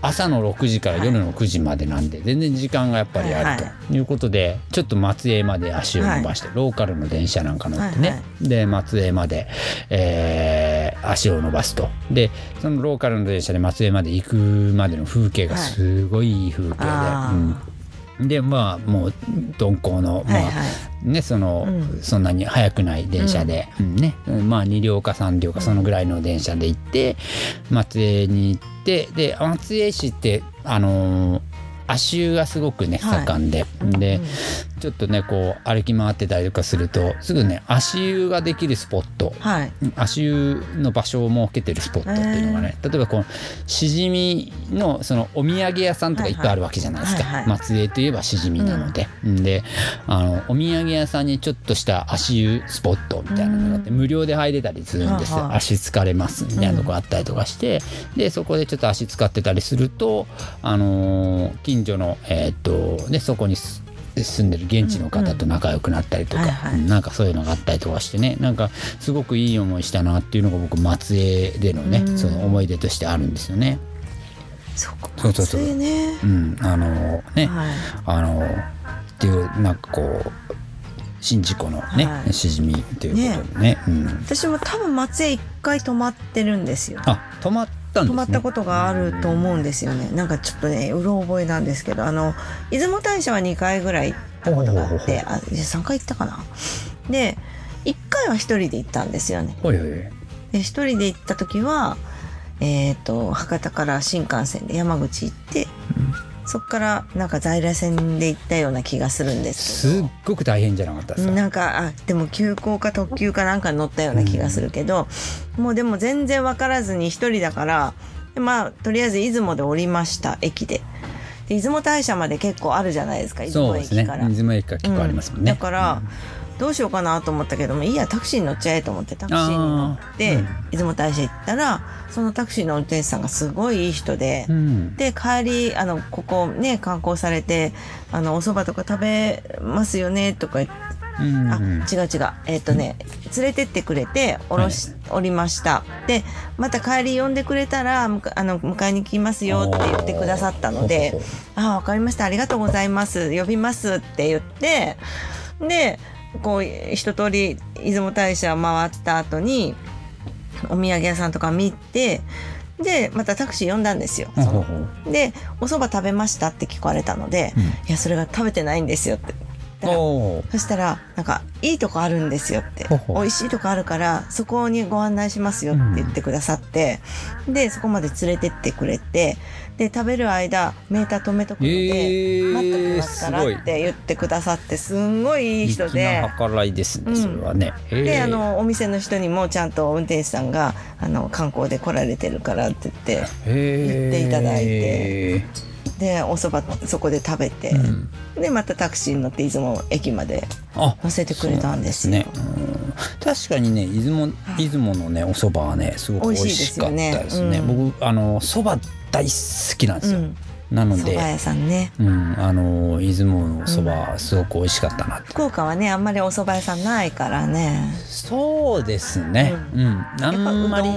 あ朝の6時から夜の9時までなんで、全然時間がやっぱりあるはとい。うことで、ちょっと松江まで足を伸ばして、ローカルの電車なんか乗ってね、はいはで松江まで、えー足を伸ばすとでそのローカルの電車で松江まで行くまでの風景がすごいいい風景で、あうん。でまあもう鈍行の、まあはいはい。ねその、うん。そんなに速くない電車で、うん。ね。まあ2両か3両かそのぐらいの電車で行って、松江に行ってで松江市ってあのー足湯がすごくねはい。盛んで、で、ちょっとねこう歩き回ってたりとかするとすぐね足湯ができるスポット。はい。足湯の場所を設けてるスポットっていうのがね、例えばこのしじみのそのお土産屋さんとかいっぱいあるわけじゃないですか、はいはい。松江といえばしじみなので、であのお土産屋さんにちょっとした足湯スポットみたいなのがあって、無料で入れたりするんですよ、はあはあ足疲れますみたいなとこあったりとかして、でそこでちょっと足使ってたりするとあのー近所のえーっとねそこにす住んでる現地の方と仲良くなったりとか、はいはい。うんなんかそういうのがあったりとかしてねなんかすごくいい思いしたなっていうのが僕松江でのね、うん。その思い出としてあるんですよね。そこそうそうそう。うん、あのね、はい。あのっていうなんかこう宍道湖のね、はい。しじみということでね。うん、私も多分松江一回泊まってるんですよ。あ泊まったんですね。泊まったことがあると思うんですよね。なんかちょっとねうろ覚えなんですけどあの出雲大社は2回ぐらい行ったことがあってあ3回行ったかな。で1回は一人で行ったんですよね。ほいほいで一人で行った時はえっ、と博多から新幹線で山口行って、そっからなんか在来線で行ったような気がするんですすっごく大変じゃなかったですか？なんかあでも急行か特急かなんかに乗ったような気がするけど、もうでも全然分からずに一人だからでまあとりあえず出雲で降りました駅でで出雲大社まで結構あるじゃないですか出雲駅から。出雲駅から結構ありますもんね。だから、どうしようかなと思ったけどもいいやタクシーに乗っちゃえと思ってタクシーに乗って、うん出雲大社行ったらそのタクシーの運転手さんがすごいいい人で。うん、で帰りあのここね観光されてあのお蕎麦とか食べますよねとか言っうん。あ違う違う。えっ、とね連れてってくれて降ろし、降りました。でまた帰り呼んでくれたらあの迎えに来ますよって言ってくださったのでほうほう「あわかりました。ありがとうございます。呼びます」って言ってでこう一通り出雲大社を回った後にお土産屋さんとか見てでまたタクシー呼んだんですよ。で「お蕎麦食べました?」って聞かれたので「うんいやそれが食べてないんですよ」って。そしたらなんか「いいとこあるんですよ」って美味しいとこあるからそこにご案内しますよ」って言ってくださって、でそこまで連れてってくれてで食べる間メーター止めとくので、えー。待ってきますからって言ってくださってすんごいいい人粋でな。計らいですね、うんそれはね。へー。であのお店の人にもちゃんと運転手さんがあの観光で来られてるからって言って言っていただいて。でお蕎麦そこで食べて、うん。でまたタクシーに乗って出雲駅まであ乗せてくれたんですね、うん。確かにね出雲出雲のねお蕎麦はねすごく美味しかったですね。美味しいですよね。僕あの蕎麦大好きなんですよ、うん。なので蕎麦屋さんね。うん、あの出雲の蕎麦すごく美味しかったなって、福岡はねあんまりお蕎麦屋さんないからね。そうですね。うん、あんまり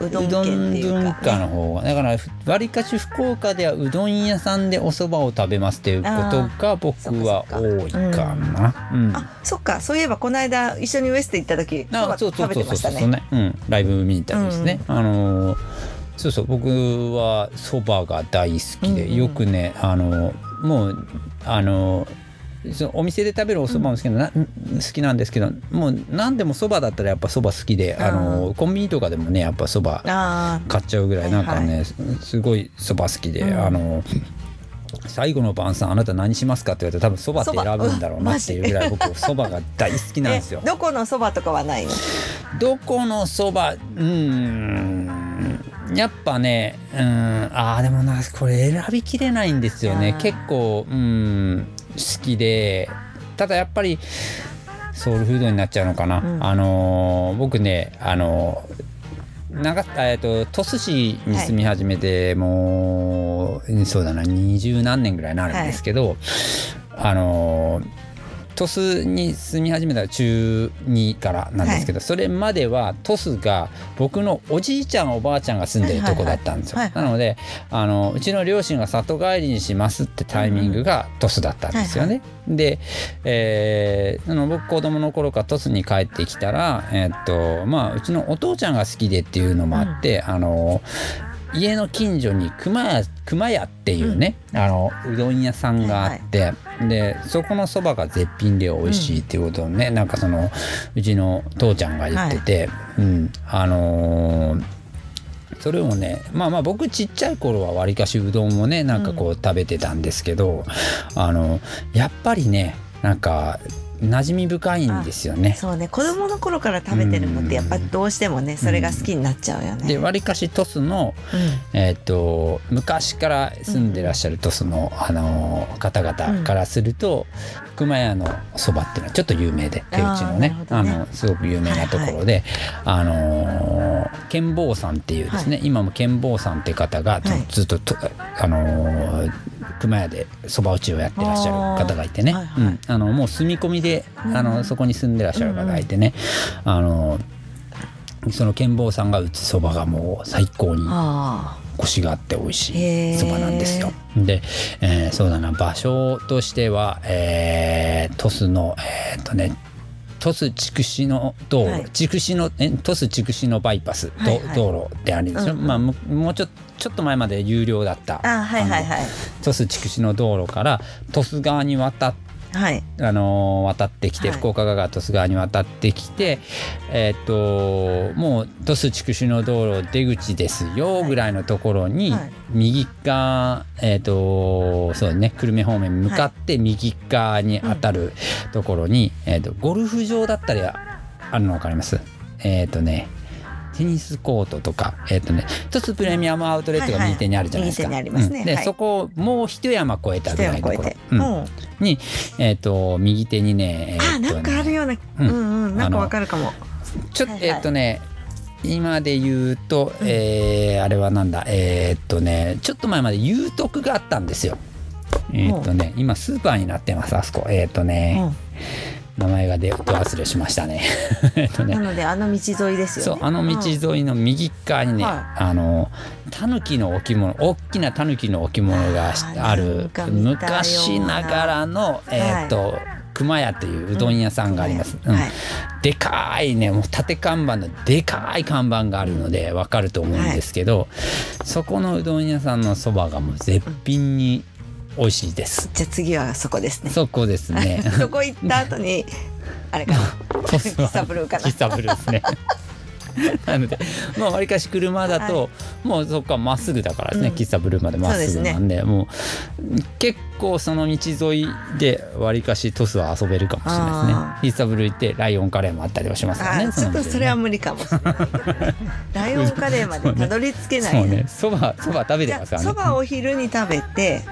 うどん文化の方がだからわりかし福岡ではうどん屋さんでお蕎麦を食べますっていうことが僕は多いかな。うん。あそっか。そういえばこの間一緒にウエスト行った時そうそう食べそうそうそうてましたねね、うん、ライブ見に行ったんですね、あのーそうそう僕はそばが大好きで、うんうん。よくねあのもうあのそのお店で食べるお蕎麦も好きな、な好きなんですけどもう何でもそばだったらやっぱそば好きであのコンビニとかでもねやっぱそばあ買っちゃうぐらいなんかね、はいすごいそば好きで、うん。あの最後の晩餐あなた何しますかって言われたら多分そばって選ぶんだろうなっていうぐらい僕そばが大好きあなんですよ。え。どこの蕎麦とかはないの？どこのそばうーんやっぱねうんあーでもなこれ選びきれないんですよね。結構うん好きでただやっぱりソウルフードになっちゃうのかな、うん。あのー僕ねあのー長えっと鳥栖市に住み始めて、もううんそうだな二十何年ぐらいになるんですけど、あのー鳥栖に住み始めたら中2からなんですけど、それまでは鳥栖が僕のおじいちゃんおばあちゃんが住んでるとこだったんですよ。はいはい。はいなのであのうちの両親が里帰りにしますってタイミングが鳥栖だったんですよね。で、えーあの僕子供の頃から鳥栖に帰ってきたら、えーっとまあ、うちのお父ちゃんが好きでっていうのもあって、あの家の近所に熊屋熊屋っていうね、あのうどん屋さんがあって、でそこのそばが絶品で美味しいっていうことをね、なんかそのうちの父ちゃんが言ってて、うん、あのーそれをねまあまあ僕ちっちゃい頃はわりかしうどんをねなんかこう食べてたんですけど、あのやっぱりねなんか馴染み深いんですよね。そうね。子供の頃から食べてるのってやっぱどうしてもねそれが好きになっちゃうよね。でわりかし鳥栖の、うん。えー、と昔から住んでらっしゃる鳥栖の、あのー方々からすると、熊屋のそばっていうのはちょっと有名で手打ちのねああのすごく有名なところで、あのー剣坊さんっていうですね、今も剣坊さんって方がずっとと、あのー熊屋でそば打ちをやってらっしゃる方がいてね、あー。はいはいうん。あのもう住み込みで、あのそこに住んでらっしゃる方がいてね、あのその剣坊さんが打つそばがもう最高にあコシがあって美味しいそばなんですよ。で、えーそうだな。場所としては、えー、鳥栖のえーっとね鳥栖筑紫の道路、はい。筑紫のえ鳥栖筑紫のバイパス、どはいはい。道路であるんです。よ。うんうん。まあももうちょちょっと前まで有料だった鳥栖筑紫の道路から鳥栖側に渡ってはい。あのー渡ってきて、はい。福岡側が鳥栖側に渡ってきてえーっともう鳥栖筑紫の道路出口ですよはい。ぐらいのところに、はい。右側えーっとそうね久留米方面に向かって右側に当たるところに、えーっとゴルフ場だったりあるの分かります？えーっとねテニスコートとか、えっ、とね、一つプレミアムアウトレットが右手にあるじゃないですか。右手にありますね。うん。で、はい。そこをもう一山越えた一ぐらいのところ。うんに、えっ、と、右手にね、えーとねあなんかあるようなううんんうんなんかわかるかも。ちょっと、はいはい。えっ、とね、今で言うと、えーあれはなんだ、えっ、とね、ちょっと前まで有徳があったんですよ。えっ、とね、今スーパーになってます、あそこ。えっ、とね、名前が出忘れしましたね。えっとねなのであの道沿いですよね。そうあの道沿いの右側にね、はあのタヌキの置物大きなタヌキの置物がしある昔ながらのえっ、と、熊屋っていううどん屋さんがあります。うん。はい。でかいねもう縦看板のでかい看板があるのでわかると思うんですけど、そこのうどん屋さんのそばがもう絶品に美味しいです。じゃあ次はそこですね。そこですね。そこ行った後にあれかな。喫茶ブルーかな。喫茶ブルーですね。なのでまあわりかし車だと、もうそこからまっすぐだからですね、うん。喫茶ブルーまでまっすぐなんでもう結構その道沿いでわりかしトスは遊べるかもしれないですね。あ喫茶ブルー行ってライオンカレーもあったりはしますからね。あちょっとそれは無理かもしれない。ライオンカレーまでたどり着けない。そうね。そばそば食べてますからねあそばを昼に食べて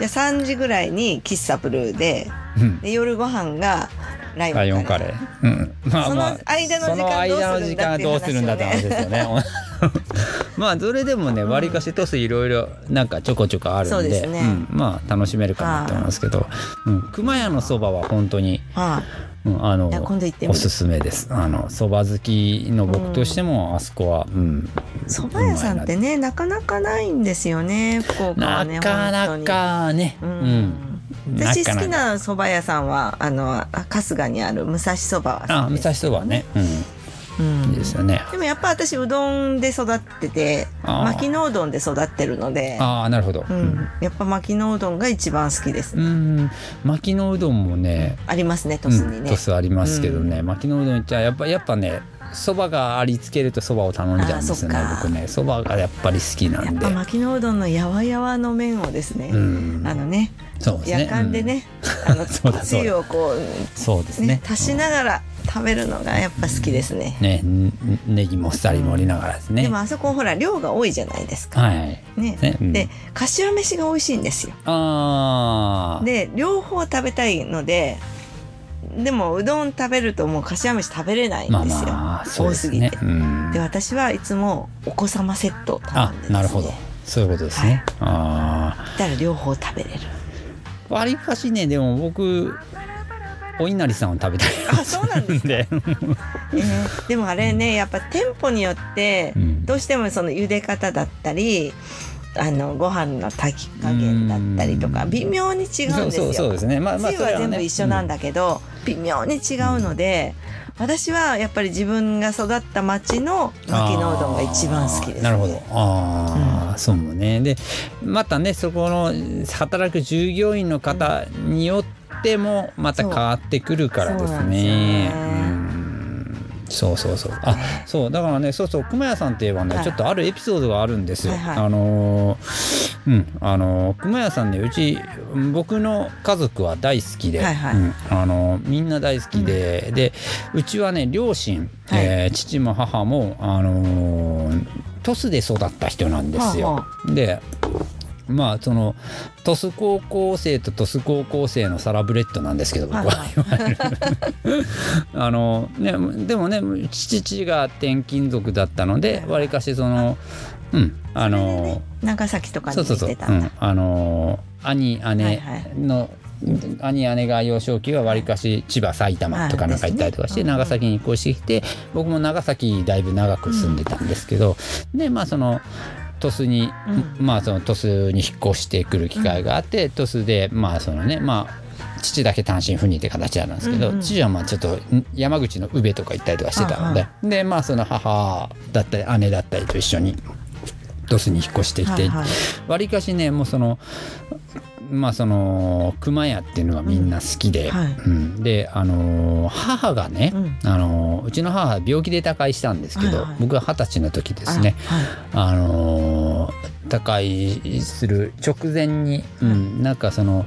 じゃあ3時ぐらいに喫茶ブルーでうん。で夜ご飯がライオンカラレー。うん、まその間の時間その間の時間どどうするんだって話ですよね。まあそれでもね、わりかしトスいろいろなんかちょこちょこあるんで、そうん、まあ楽しめるかなと思いますけど、うん、熊屋のそばは本当に、はうん、あのおすすめです。あのそば好きの僕としても、あそこは、うん、い蕎麦屋さんってねな。かなかないんですよね福岡はなねかなかね、ううん。ん、私好きな蕎麦屋さんはあの春日にある武蔵蕎麦はあ武好きです蔵そばね、うん、ですよね。でもやっぱ私うどんで育っててあー。巻きのうどんで育ってるので、ああなるほど。うん、やっぱ巻きのうどんが一番好きです、うん、巻きのうどんもね、ありますね鳥栖にうん、ね、トスありますけどね、巻きのうどんじゃやっぱやっぱねそばがありつけるとそばを頼んじゃうんですよね僕ね。そばがやっぱり好きなんで。やっぱ巻きのうどんのやわやわの麺をですね、うん。あのねそうですね。夜間でね、うだそうだ。つゆをこうんそうですう、ね。ね、足しながら食べるのがやっぱ好きですね、ねんネギもっさり盛りながらですね、でもあそこほら量が多いじゃないですか。はい。ね。ね。うん。で柏飯が美味しいんですよ。ああで両方食べたいのででもうどん食べるともう柏飯食べれないんまあですよ、まあそう多ぎて。ですすね、うん。で私はいつもお子様セットを頼あんでね。なるほど。そういうことですね、ああだから両方食べれる。わりかしねでも僕お稲荷さんを食べたいあそうなんですか、で。えーでもあれねやっぱ店舗によってうん。どうしてもその茹で方だったりあのご飯の炊き加減だったりとかうん。微妙に違うんですよ。そうですね。まあまあつゆは全部一緒なんだだけど、微妙に違うので、私はやっぱり自分が育った町の巻きのうどんが一番好きです、ね、なるほど。ああ、そうもね。でまたねそこの働く従業員の方によってもまた変わってくるからですね。そうそうそうあそうだからねそうそう熊谷さんって言えばね、はい。ちょっとあるエピソードがあるんですよ、はいはい。あのーうん。あのー熊谷さんねうち僕の家族は大好きで、はいはい。うん。あのーみんな大好きで、でうちはね両親、はい。えー父も母もあのー鳥栖で育った人なんですよ。はでまあその鳥栖高校生と鳥栖高校生のサラブレッドなんですけど僕は、はい あのねでもね父が転勤族だったのでわりかしそのうんあの長崎とかにそうそうそう、うんん、あの兄はい姉はい。の、兄姉が幼少期はわりかし千葉埼玉とかなんか行ったりとかして長崎に越してきて僕も長崎だいぶ長く住んでたんですけど、でまあその鳥栖に、うまあその鳥栖に引っ越してくる機会があって、鳥栖でまあそのねまあ父だけ単身赴任って形なんですけど、うんうん。父はまあちょっとん山口の宇部とか行ったりとかしてたので、でまあその母だったり姉だったりと一緒にに引っ越してきて、わりかしねもうそのまあその熊屋っていうのがみんな好きで、であのー母がね、うん。あのーうちの母は病気で他界したんですけど、僕が二十歳の時ですね。あのー他界する直前に、うん、なんかその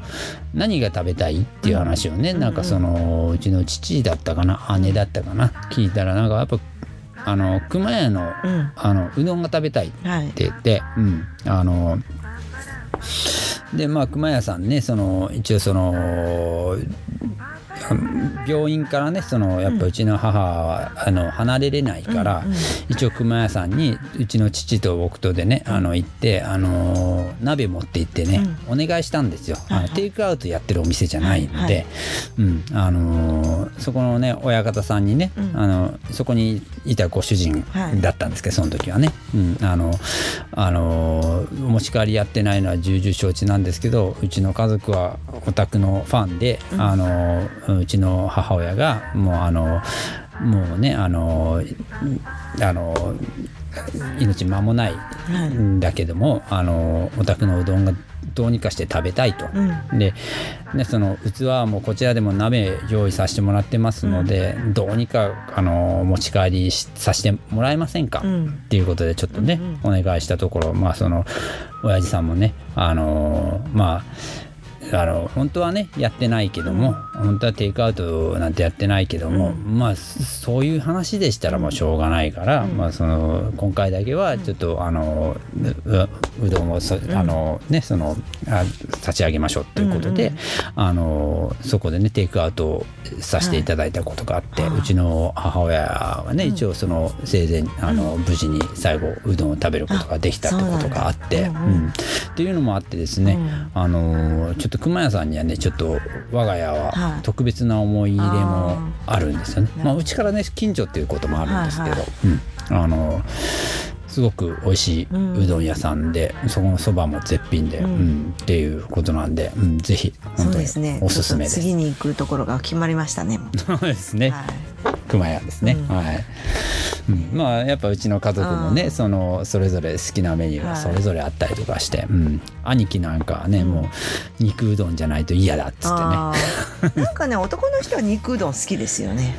何が食べたいっていう話をね、うん。なんかそのうちの父だったかな姉だったかな聞いたらなんかやっぱあの熊屋のうん。あのうどんが食べたいってはい。言って、うん、あのでまあ熊谷さんねその一応その病院からねそのやっぱうちの母は、あの離れれないから、一応熊屋さんにうちの父と僕とでねあの行ってあの鍋持って行ってね、お願いしたんですよ、あのテイクアウトやってるお店じゃないので、うん。あのそこのね親方さんにね、うん。あのそこにいたご主人はい。だったんですけど、その時はね、うん、あのあのお持ち帰りやってないのは重々承知なんですけどうちの家族はオタクのファンで、あのうちの母親がもうあのもうねあのあの命間もないんだけども、あのお宅のうどんがどうにかして食べたいと。うん。ででその器はもうこちらでも鍋用意させてもらってますので、どうにかあのお持ち帰りしさせてもらえませんか、うん。っていうことでちょっとね、お願いしたところまあその親父さんもねあのまああの本当はねやってないけども、本当はテイクアウトなんてやってないけども、まあそういう話でしたらもうしょうがないから、まあその今回だけはちょっとあのううどんをそあのねそのあ立ち上げましょうということで、あのそこでねテイクアウトさせていただいたことがあって、うちの母親はね、一応その生前あの無事に最後うどんを食べることができたってことがあって、うんっていうのもあってですね、あのちょっと熊谷さんにはねちょっと我が家ははい特別な思い入れもあるんですよね。まあうちからね近所っていうこともあるんですけど、うん、あのすごく美味しいうどん屋さんで、そこのそばも絶品で、うん。っていうことなんで、うん、ぜひそ本当におすすめです。次に行くところが決まりましたね。そうですね。はい熊谷ですね。うん。はい。うん。まあやっぱうちの家族もね、うん。そのそれぞれ好きなメニューがはい。それぞれあったりとかして、うん、兄貴なんかはね、もう肉うどんじゃないと嫌だっつってね。なんかね男の人は肉うどん好きですよね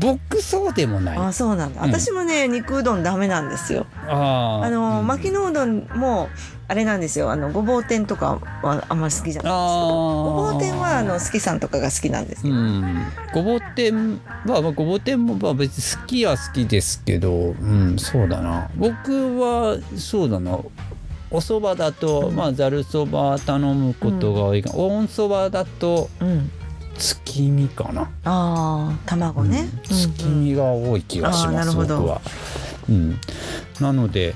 僕そうでもない。ああそうなんだ、うん。私もね肉うどんダメなんですよ。あー。あの、うん。巻きのうどんもあれなんですよ。あのごぼう天とかはあんまり好きじゃないんですごぼう天はあの好きさんとかが好きなんですけど、うん、ごぼう天は、まあ、ごぼう天もまあ別に好きは好きですけど、うん、そうだな。僕はそうだな。お蕎麦だと、まあざるそば頼むことが多いが、温そばだとうん、月見かな、ああ卵ね、うん。月見が多い気がします、なるほど。僕は。うん、なので、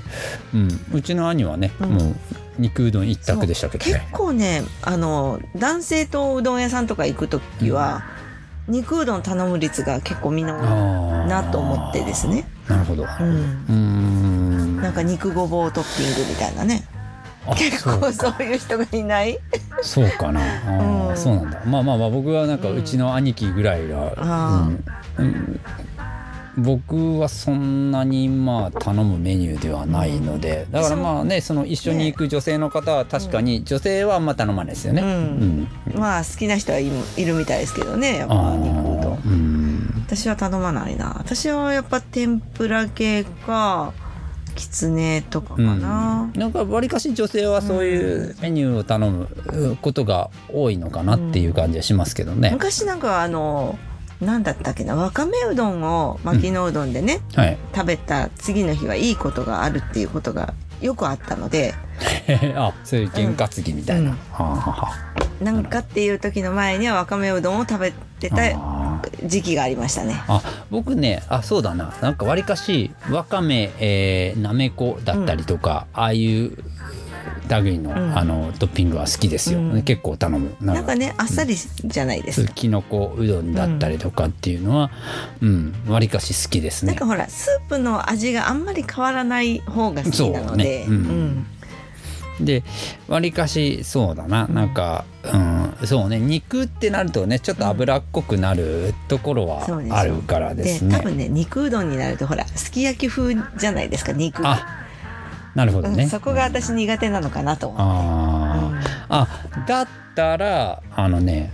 うん、うちの兄はね、うん。もう肉うどん一択でしたけど結ね。構ねあの男性とうどん屋さんとか行く時は、肉うどん頼む率が結構みんな多いなと思ってですね、なるほど。う、うん。ーんなんか肉ごぼうトッピングみたいなね。あ結構そういう人がいない？そうかな。うん。そうなんだ。まあまあまあ僕はなんかうちの兄貴ぐらいが、あうん。うん。僕はそんなにまあ頼むメニューではないので、だからまあねその一緒に行く女性の方は確かに女性はあんま頼まないですよね。うん。うん。まあ好きな人はいるいるみたいですけどねやっあぱ肉うどん。私は頼まないな。私はやっぱ天ぷら系かきつねとかかな、なんかわりかし女性はそういうメニューを頼むことが多いのかなっていう感じはしますけどね。昔なんかあの何だったっけなわかめうどんを巻きのうどんでね、はい。食べた次の日はいいことがあるっていうことがよくあったので。あそういう験担ぎみたいな。うん。なんかっていう時の前にはわかめうどんを食べてた時期がありましたね。あ僕ねあそうだな。なんかわりかしわかめ、えーなめこだったりとか、ああいう類の,、ん。あのトッピングは好きですよ、うん。結構頼む。ななんかねあっさりじゃないです。か。きのこうどんだったりとかっていうのはうん。わり、かし好きですね。なんかほらスープの味があんまり変わらない方が好きなので、そうね。うん。でわりかしそうだな、なんか、うん、そうね。肉ってなるとねちょっと脂っこくなるところはあるからでですね、多分ね肉うどんになるとほらすき焼き風じゃないですか肉が、あなるほどね、うんそこが私苦手なのかなと思って。あー、うん。あだったらあのね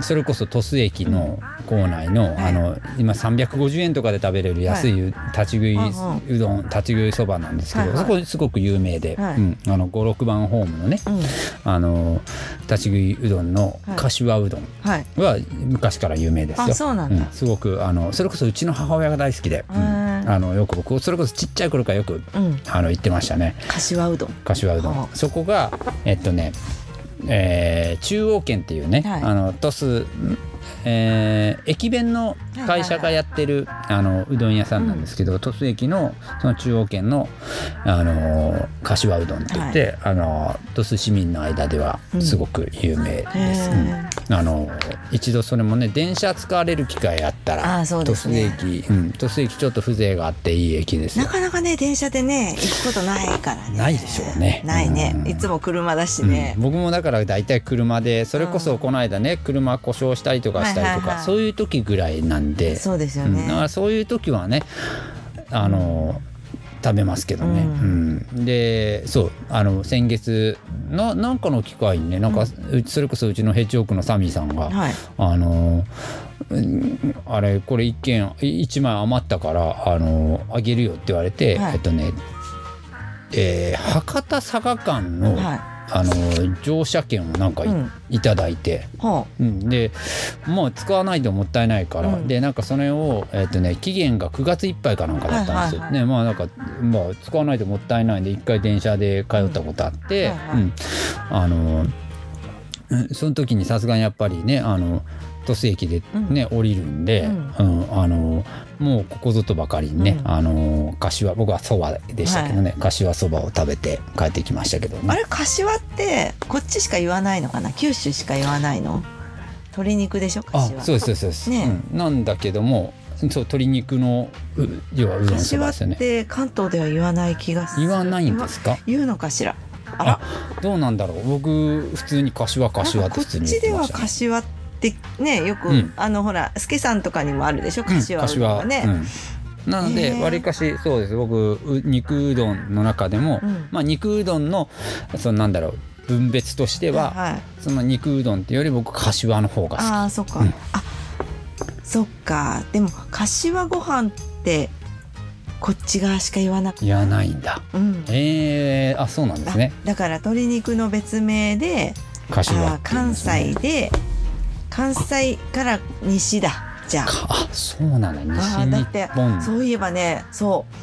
それこそ鳥栖駅の構内の,、はい。あの今350円とかで食べれる安い立ち食いうどん立ち食いそばなんですけど、そこすごく有名で、はい。うん、あの56番ホームのねうん。あの立ち食いうどんのはい。柏うどんは昔から有名ですよ。あそうなんだ。すごくあのそれこそうちの母親が大好きで、うんあのよく僕それこそちっちゃい頃からよくうん。あの行ってましたね。柏うどん。柏うどん、はあそこがえっとね、えー中央圏っていうね、はいあの鳥栖えー駅弁の会社がやってる、あのうどん屋さんなんですけど、鳥栖駅のその中央圏の、あの柏うどんって言って、あの鳥栖市民の間ではすごく有名です。あの一度それもね電車使われる機会あったら鳥ね。栖駅、うん、鳥栖駅ちょっと風情があっていい駅ですよ。なかなかね電車でね行くことないからね。ないでしょうね。ないね、うん。いつも車だしね。うん、僕もだから大体車でそれこそこの間ね車故障したりとかしたりとか、そういう時ぐらいなんで。そうですようん。ね、だからそういう時はねあの、食べますけどね、ううん。でそうあの先月ななんかの機会にねなんか、うそれこそうちのヘッジオークのサミーさんが、はい。あのうんあれこれ一件一枚余ったからあのあげるよって言われて、はい。えっとね、えー博多佐賀間の、はあの乗車券をなんかい,、うん。ただいて、うん、でもう使わないともったいないから、うん。でなんかそれを、えっとね、期限が9月いっぱいかなんかだったんです。よ。ねまあなんか、まあ、使わないともったいないんで一回電車で通ったことあって、うん。あのうん。その時にさすがにやっぱりねあの鳥栖駅でね、降りるんで、うん。うんあのもうここぞとばかりにね、うん。あの柏僕はそばでしたけどね、柏そばを食べて帰ってきましたけどね。あれ柏ってこっちしか言わないのかな？九州しか言わないの？鶏肉でしょ？あ柏。そうですそうですそうです、ね。うん。なんだけどもそう鶏肉のう要はうどんそば柏ですよね。って関東では言わない気がする。言わないんですか？言うのかしら？あどうなんだろう。僕普通に柏柏って普通にこっちでは言ってました、ね、よく、うん。あのほら助さんとかにもあるでしょ？うん柏うどんは。ね、うん。なのでわりかしそうです。僕う肉うどんの中でも、うん。まあ肉うどんのそのなんだろう分別としては、はいその肉うどんっていうより僕柏の方が好き。ああそっか、うん。あそっか。でも柏ご飯ってこっち側しか言わなくて言わないんだ。うん。えー、あそうなんですね。あだから鶏肉の別名であ柏っていうん関西で関西から西だ。じゃあ。かあそうなんだ西あーだっ日て本そういえばねそう。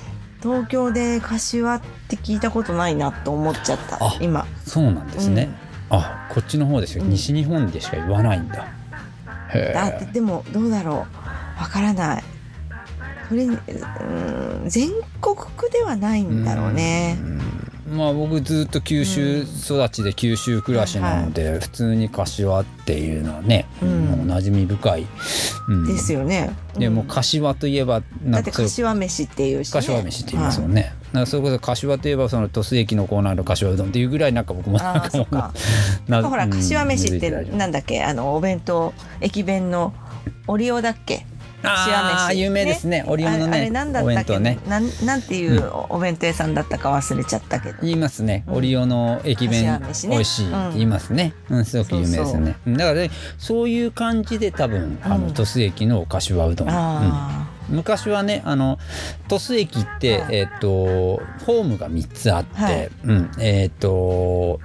東京で柏って聞いたことないなと思っちゃった。あ今。そうなんですね、あこっちの方でしか、うん。西日本でしか言わないんだ。へだってえでもどうだろう。わからない。それうん全国区ではないんだろうねまあ僕ずっと九州育ちで九州暮らしなので、普通に柏っていうのはね、うん。馴染み深い、うん。ですよね。でもうん柏といえばだって柏飯っていうし、ね、柏飯って言いますもんね、だからそれこそ柏といえばその鳥栖駅のコーナーの柏うどんっていうぐらいなんか僕もあなんかもか。なほらうん柏飯ってなんだっけ？あのお弁当駅弁のオリオだっけ？ああ有名ですね。オリオンのねあれあれなんだおったっけ、弁当ね。なんなんていうおお弁当屋さんだったか忘れちゃったけど。言いますね、うん。オリオの駅弁美味しい。って言いますね、うんすごく有名ですよね。だからねそういう感じで多分あのうん。鳥栖駅の柏うどん、う。ん。あ昔はねあの鳥栖駅って、はい。えっ、とホームが3つあって、はい。うん。えっ、と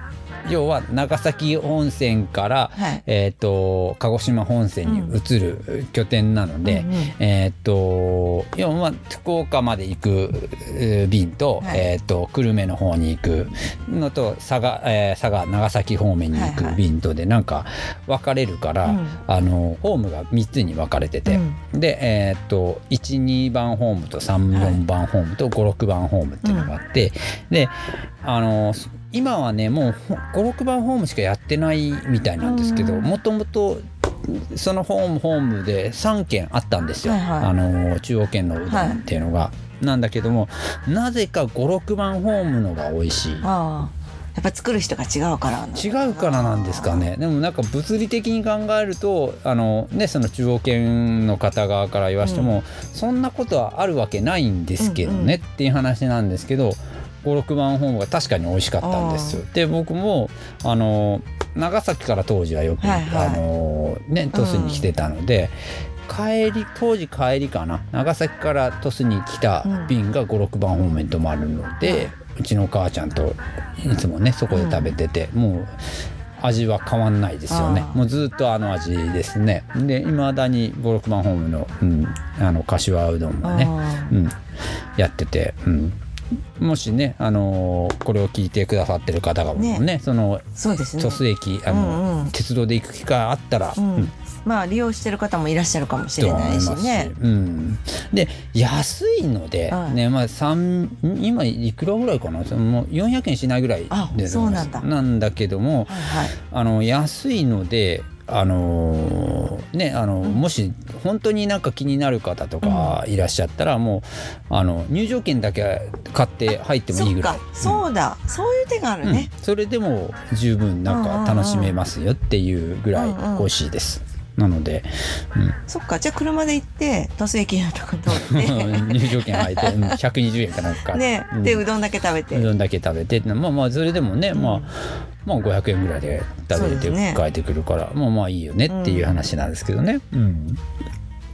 要は長崎本線から、はい。えっ、と鹿児島本線に移る拠点なので、うんうん。えーっと要はまあ福岡まで行くえー便と,、はい。えーっと久留米の方に行くのと佐賀,、えー佐賀長崎方面に行く便とでなんか分かれるから、うん。あのホームが3つに分かれてて、で、えーっと12番ホームと34番ホームと56番ホームっていうのがあって、であの今はねもう56番ホームしかやってないみたいなんですけどうん。もともとそのホームホームで3軒あったんですよ、はいはい。あの中央圏のうどんっていうのが。なんだけどもなぜか56番ホームのが美味しい。やっぱ作る人が違うからな違うからなんですかね。でもなんか物理的に考えるとあの、ね、その中央圏の方側から言わしても、そんなことはあるわけないんですけどね、うんうん。っていう話なんですけど56番ホームが確かに美味しかったんです。よ。で僕もあの長崎から当時はよく、はいはい。あのね、鳥栖に来てたので。帰り当時帰りかな。長崎から鳥栖に来た便が56番方面止まるので、うちの母ちゃんといつもねそこで食べてて、もう味は変わんないですよね。もうずっとあの味ですね。でいまだに56番ホームの,、うん、あの柏うどんもね、あうん、やってて、うん、もしね、あのーこれを聞いてくださってる方がもねね。そのそうですね。鳥栖駅あの、うんうん。鉄道で行く機会あったら、うん。うんまあ利用してる方もいらっしゃるかもしれないしね。うん、で安いので、はい。ねまあ、三今いくらぐらいかな？そのもう400円しないぐらいあでそうなんだ。なんだけどもはいはい。あの安いのであのーねあの、うんもし本当になんか気になる方とかいらっしゃったら、もうあの入場券だけ買って入ってもいいぐらい。か。そうだ。そういう手があるね。うん、それでも十分なんか楽しめますよっていうぐらい美味しいです。なので、そっか。じゃあ車で行って鳥栖駅のとこ通 って。うん、入場券入ってうん。120円かなんか、ね。うん。でうどんだけ食べて。うどんだけ食べてまあまあそれでもね、まあまあ500円ぐらいで食べれて帰ってくるから、まあまあいいよねっていう話なんですけどね、うん、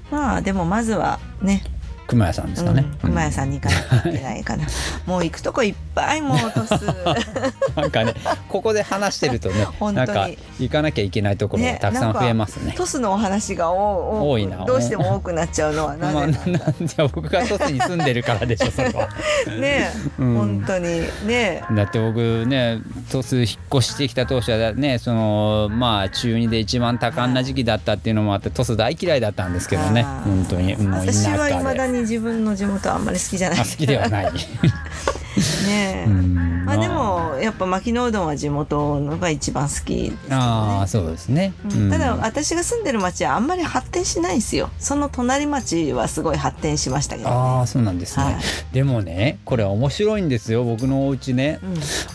まあでもまずはね熊屋さんですかね、うん、熊屋さんに行かなきゃいけないかな、もう行くとこいっぱいもう鳥栖 なんかねここで話してるとね 本当に。なんか行かなきゃいけないところがねたくさん増えますね。鳥栖のお話が多いなどうしても多くなっちゃうのはなまあ、ぜ なんじゃ僕が鳥栖に住んでるからでしょそれは。ね、うん。本当に。ねだって僕ね鳥栖引っ越してきた当初はねそのまあ中2で一番多感な時期だったっていうのもあって鳥栖大嫌いだったんですけどね。本当に。もう田私舎で。は未だに自分の地元あんまり好きじゃないあ好きではない。ね、うん。まあでもやっぱ牧野うどんは地元のが一番好きですけどね。ああそうですね。うん。ただうん私が住んでる町はあんまり発展しないんですよ。その隣町はすごい発展しましたけどね。ああそうなんですね、はい。でもねこれ面白いんですよ。僕のお家ね、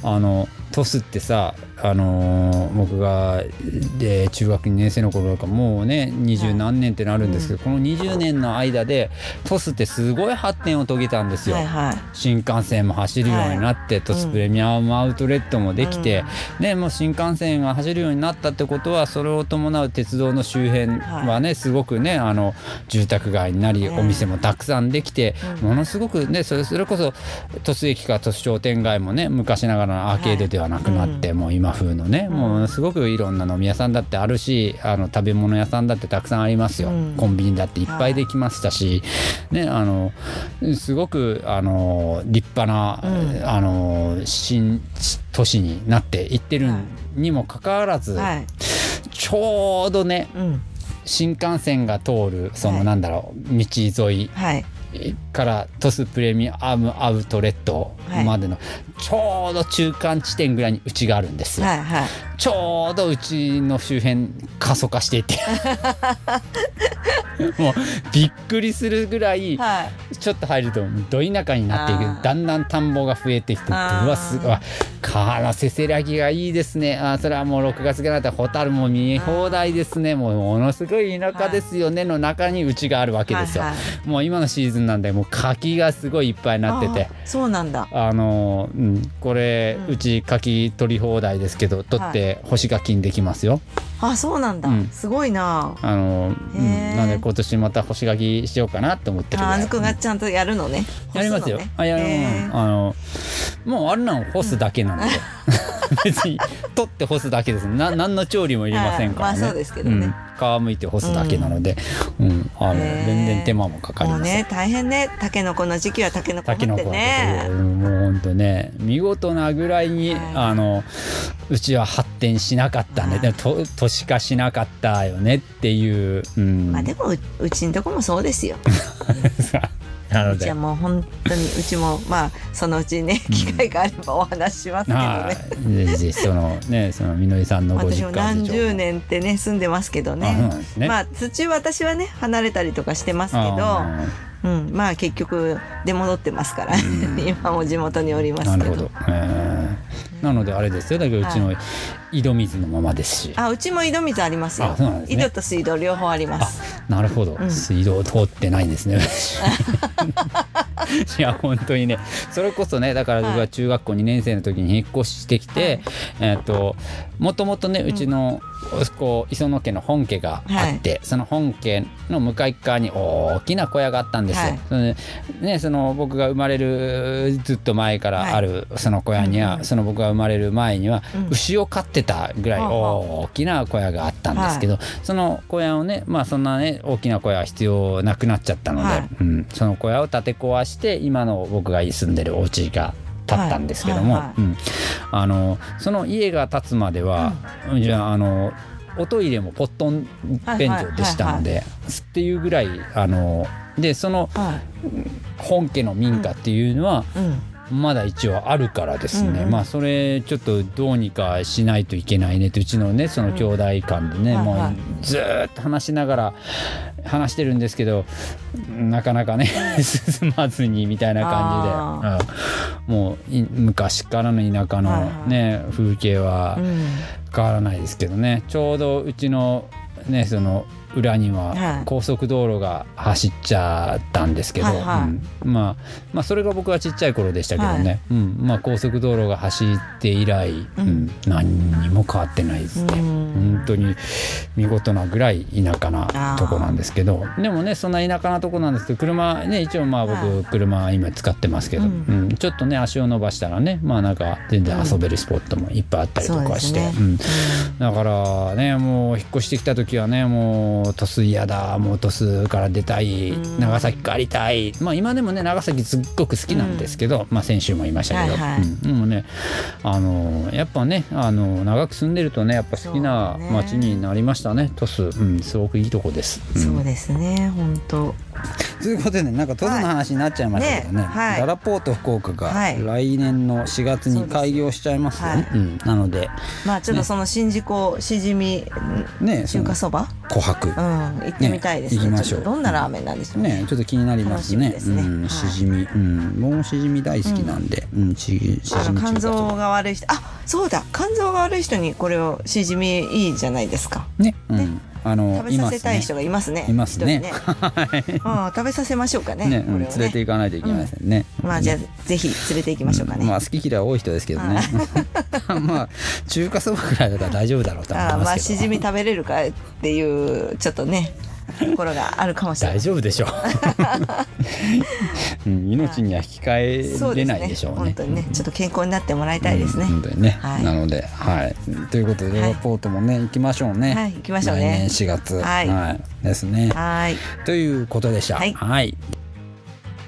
うん。あのトスってさあのー僕がで中学2年生の頃とかもうね二十何年ってなるんですけど、この20年の間でトスってすごい発展を遂げたんですよ。はいはい。新幹線も走るようになって、トスプレミアムアウトレットもできて、ね、もう新幹線が走るようになったってことはそれを伴う鉄道の周辺はね、すごくねあの住宅街になり、うんお店もたくさんできて、うん。ものすごくねそれそれこそ鳥栖駅から鳥栖商店街もね昔ながらのアーケードではなくなって、もう今風のね、うん。もうすごくいろんな飲み屋さんだってあるしあの食べ物屋さんだってたくさんありますよ、うん。コンビニだっていっぱいできましたし、ねあのすごくあの立派な、うん。あの新都市になっていってるにもかかわらず、はい。ちょうどねうん。新幹線が通るその、はい。なんだろう道沿いはい。からトスプレミアムアウトレットまでのちょうど中間地点ぐらいにうちがあるんです。よ。はいはい。ちょうどうちの周辺過疎化していて。もうびっくりするぐらいはい。ちょっと入るとど田舎になっていく。だんだん田んぼが増えてきてう。わすごい。川せせらぎがいいですね。あーそれはもう6月ぐらいだったらホタルも見え放題ですね。もうものすごい田舎ですよね。の中にうちがあるわけですよ。はいはい。もう今のシーズンなんでもう柿がすごいいっぱいになってて。そうなんだ。あのうん、これ、ううんち柿取り放題ですけど取って干し柿にできますよ。あそうなんだ、うん。すごいな。あの、うん、なんで今年また干し柿しようかなって思ってるああずくがちゃんとやるのね。やりますよ。あやる、あのもうあれなの干すだけなので、別に取って干すだけです。な何の調理もいりませんからね。はいまあそうですけどね。うん、皮むいて干すだけなので、うん、あのへー全然手間もかかりません。ね大変ね。タケノコの時期はタケノコ持ってタケノコね。もう本当ね見事なぐらいに、はい。あのうちは発展しなかったね、はい。と都市化しなかったよねっていう、うん、まあでもううちんとこもそうですよ。なので。うちはもう本当にうちもまあそのうちね機会があればお話ししますけどね、はいぜひそのねそのみのりさんのご私実家。も何十年ってね住んでますけどね。ね。まあ土私はね離れたりとかしてますけどあうん、まあ結局出戻ってますから、ん。今も地元におりまーすけど。なるほど、えー。なのであれですよ。だけどうちの井戸水のままですし、あうちも井戸水ありますよ。ね。井戸と水道両方あります。なるほど、うん。水道通ってないんですね。いや本当にね。それこそねだから僕が中学校2年生の時に引っ越してきて、えっ、ともともとねうちのこう磯野家の本家があって、はいその本家の向かい側に大きな小屋があったんですよ。はい。そのね、その僕が生まれるずっと前からあるその小屋には、うんうんその僕が生まれる前にはうん。牛を飼ってたぐらい大きな小屋があったんですけど、その小屋をねまあそんなね大きな小屋は必要なくなっちゃったので、はい。うん、その小屋を建て壊して今の僕が住んでるお家が建ったんですけども、うん、あのその家が建つまでは、じゃああのおトイレもポットン便所でしたので、っていうぐらいあのでそのは本家の民家っていうのは、い。うん。まだ一応あるからですね、うんうん。まあそれちょっとどうにかしないといけないねってうちのねその兄弟間でね、もううんはい。はいずーっと話しながら話してるんですけどなかなかね 進まずにみたいな感じで、うん。もうい昔からの田舎のね、風景はうん。変わらないですけどね。ちょうどうちのねその裏にははい。高速道路が走っちゃったんですけど、はいはい。うん。まあ、まあそれが僕がちっちゃい頃でしたけどね、うん。まあ、高速道路が走って以来、うん。何にも変わってないですね。うん。本当に見事なぐらい田舎なとこなんですけど。でもねそんな田舎なとこなんですけど車ね一応まあ僕、は車今使ってますけど、ううん。んちょっとね足を伸ばしたらねまあなんか全然遊べるスポットもいっぱいあったりとかして、ね。うん。だからねもう引っ越してきた時はねもう鳥栖嫌だもう鳥栖から出たいうん。長崎帰りたい。まあ今でもね長崎すっごく好きなんですけど、まあ先週も言いましたけど、はいはい。うん。でもねあのやっぱねあの長く住んでるとねやっぱ好きなそうね。街になりましたね鳥栖、うん、すごくいいとこです。うん。そうですね。本当。ということでなんか鳥栖の話になっちゃいましたけどね,、ねはい。ララポート福岡がはい。来年の4月に開業しちゃいますよ。ね。そううん、なので。まあちょっとその宍道湖しじみね。中華そば？琥珀、うん。行ってみたいです。ね行きましょう。どんなラーメンなんでしょう。ね。ねちょっと気になりますね。ですね。うん、はい。しじみ、うん、僕もしじみ大好きなんで、うん、ししじみ肝臓が悪い人あそうだ。肝臓が悪い人にこれをしじみいいじゃないですか。ね、うん、あの食べさせたい人ががいますね。いますね。ね。うん食べさせましょうかねね、連れて行かないといけませんね。まあじゃぜひ連れて行きましょうかね、まあ好き嫌い多い人ですけどね。まあ中華そばくらいだったら大丈夫だろうと思いああまますけど。あしじみ食べれるかっていうちょっとねところがあるかもしれない。大丈夫でしょう。うん、命には引き換えれないでしょうね。本当にねちょっと健康になってもらいたいですね、うん本当にね、はい。なので、はい、ということで、はい。レポートもね、行きましょうね。はい行きましょうね。来年4月、はい。ですね。はい。ということでした。はい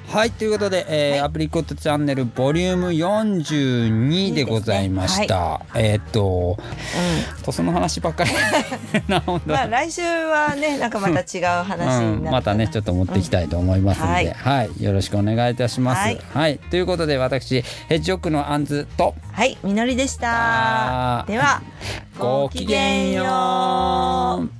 はい。はいということで、えーはい。アプリコットチャンネルボリューム42でございました。えーっと、とその話ばっかり。まあ来週はねなんかまた違う話うん、になるまたねちょっと持っていきたいと思いますので、うん。はい、よろしくお願いいたします。ははいい、ということで私ヘッジホックのアンズとはいみのりでした。では ごきげんよう。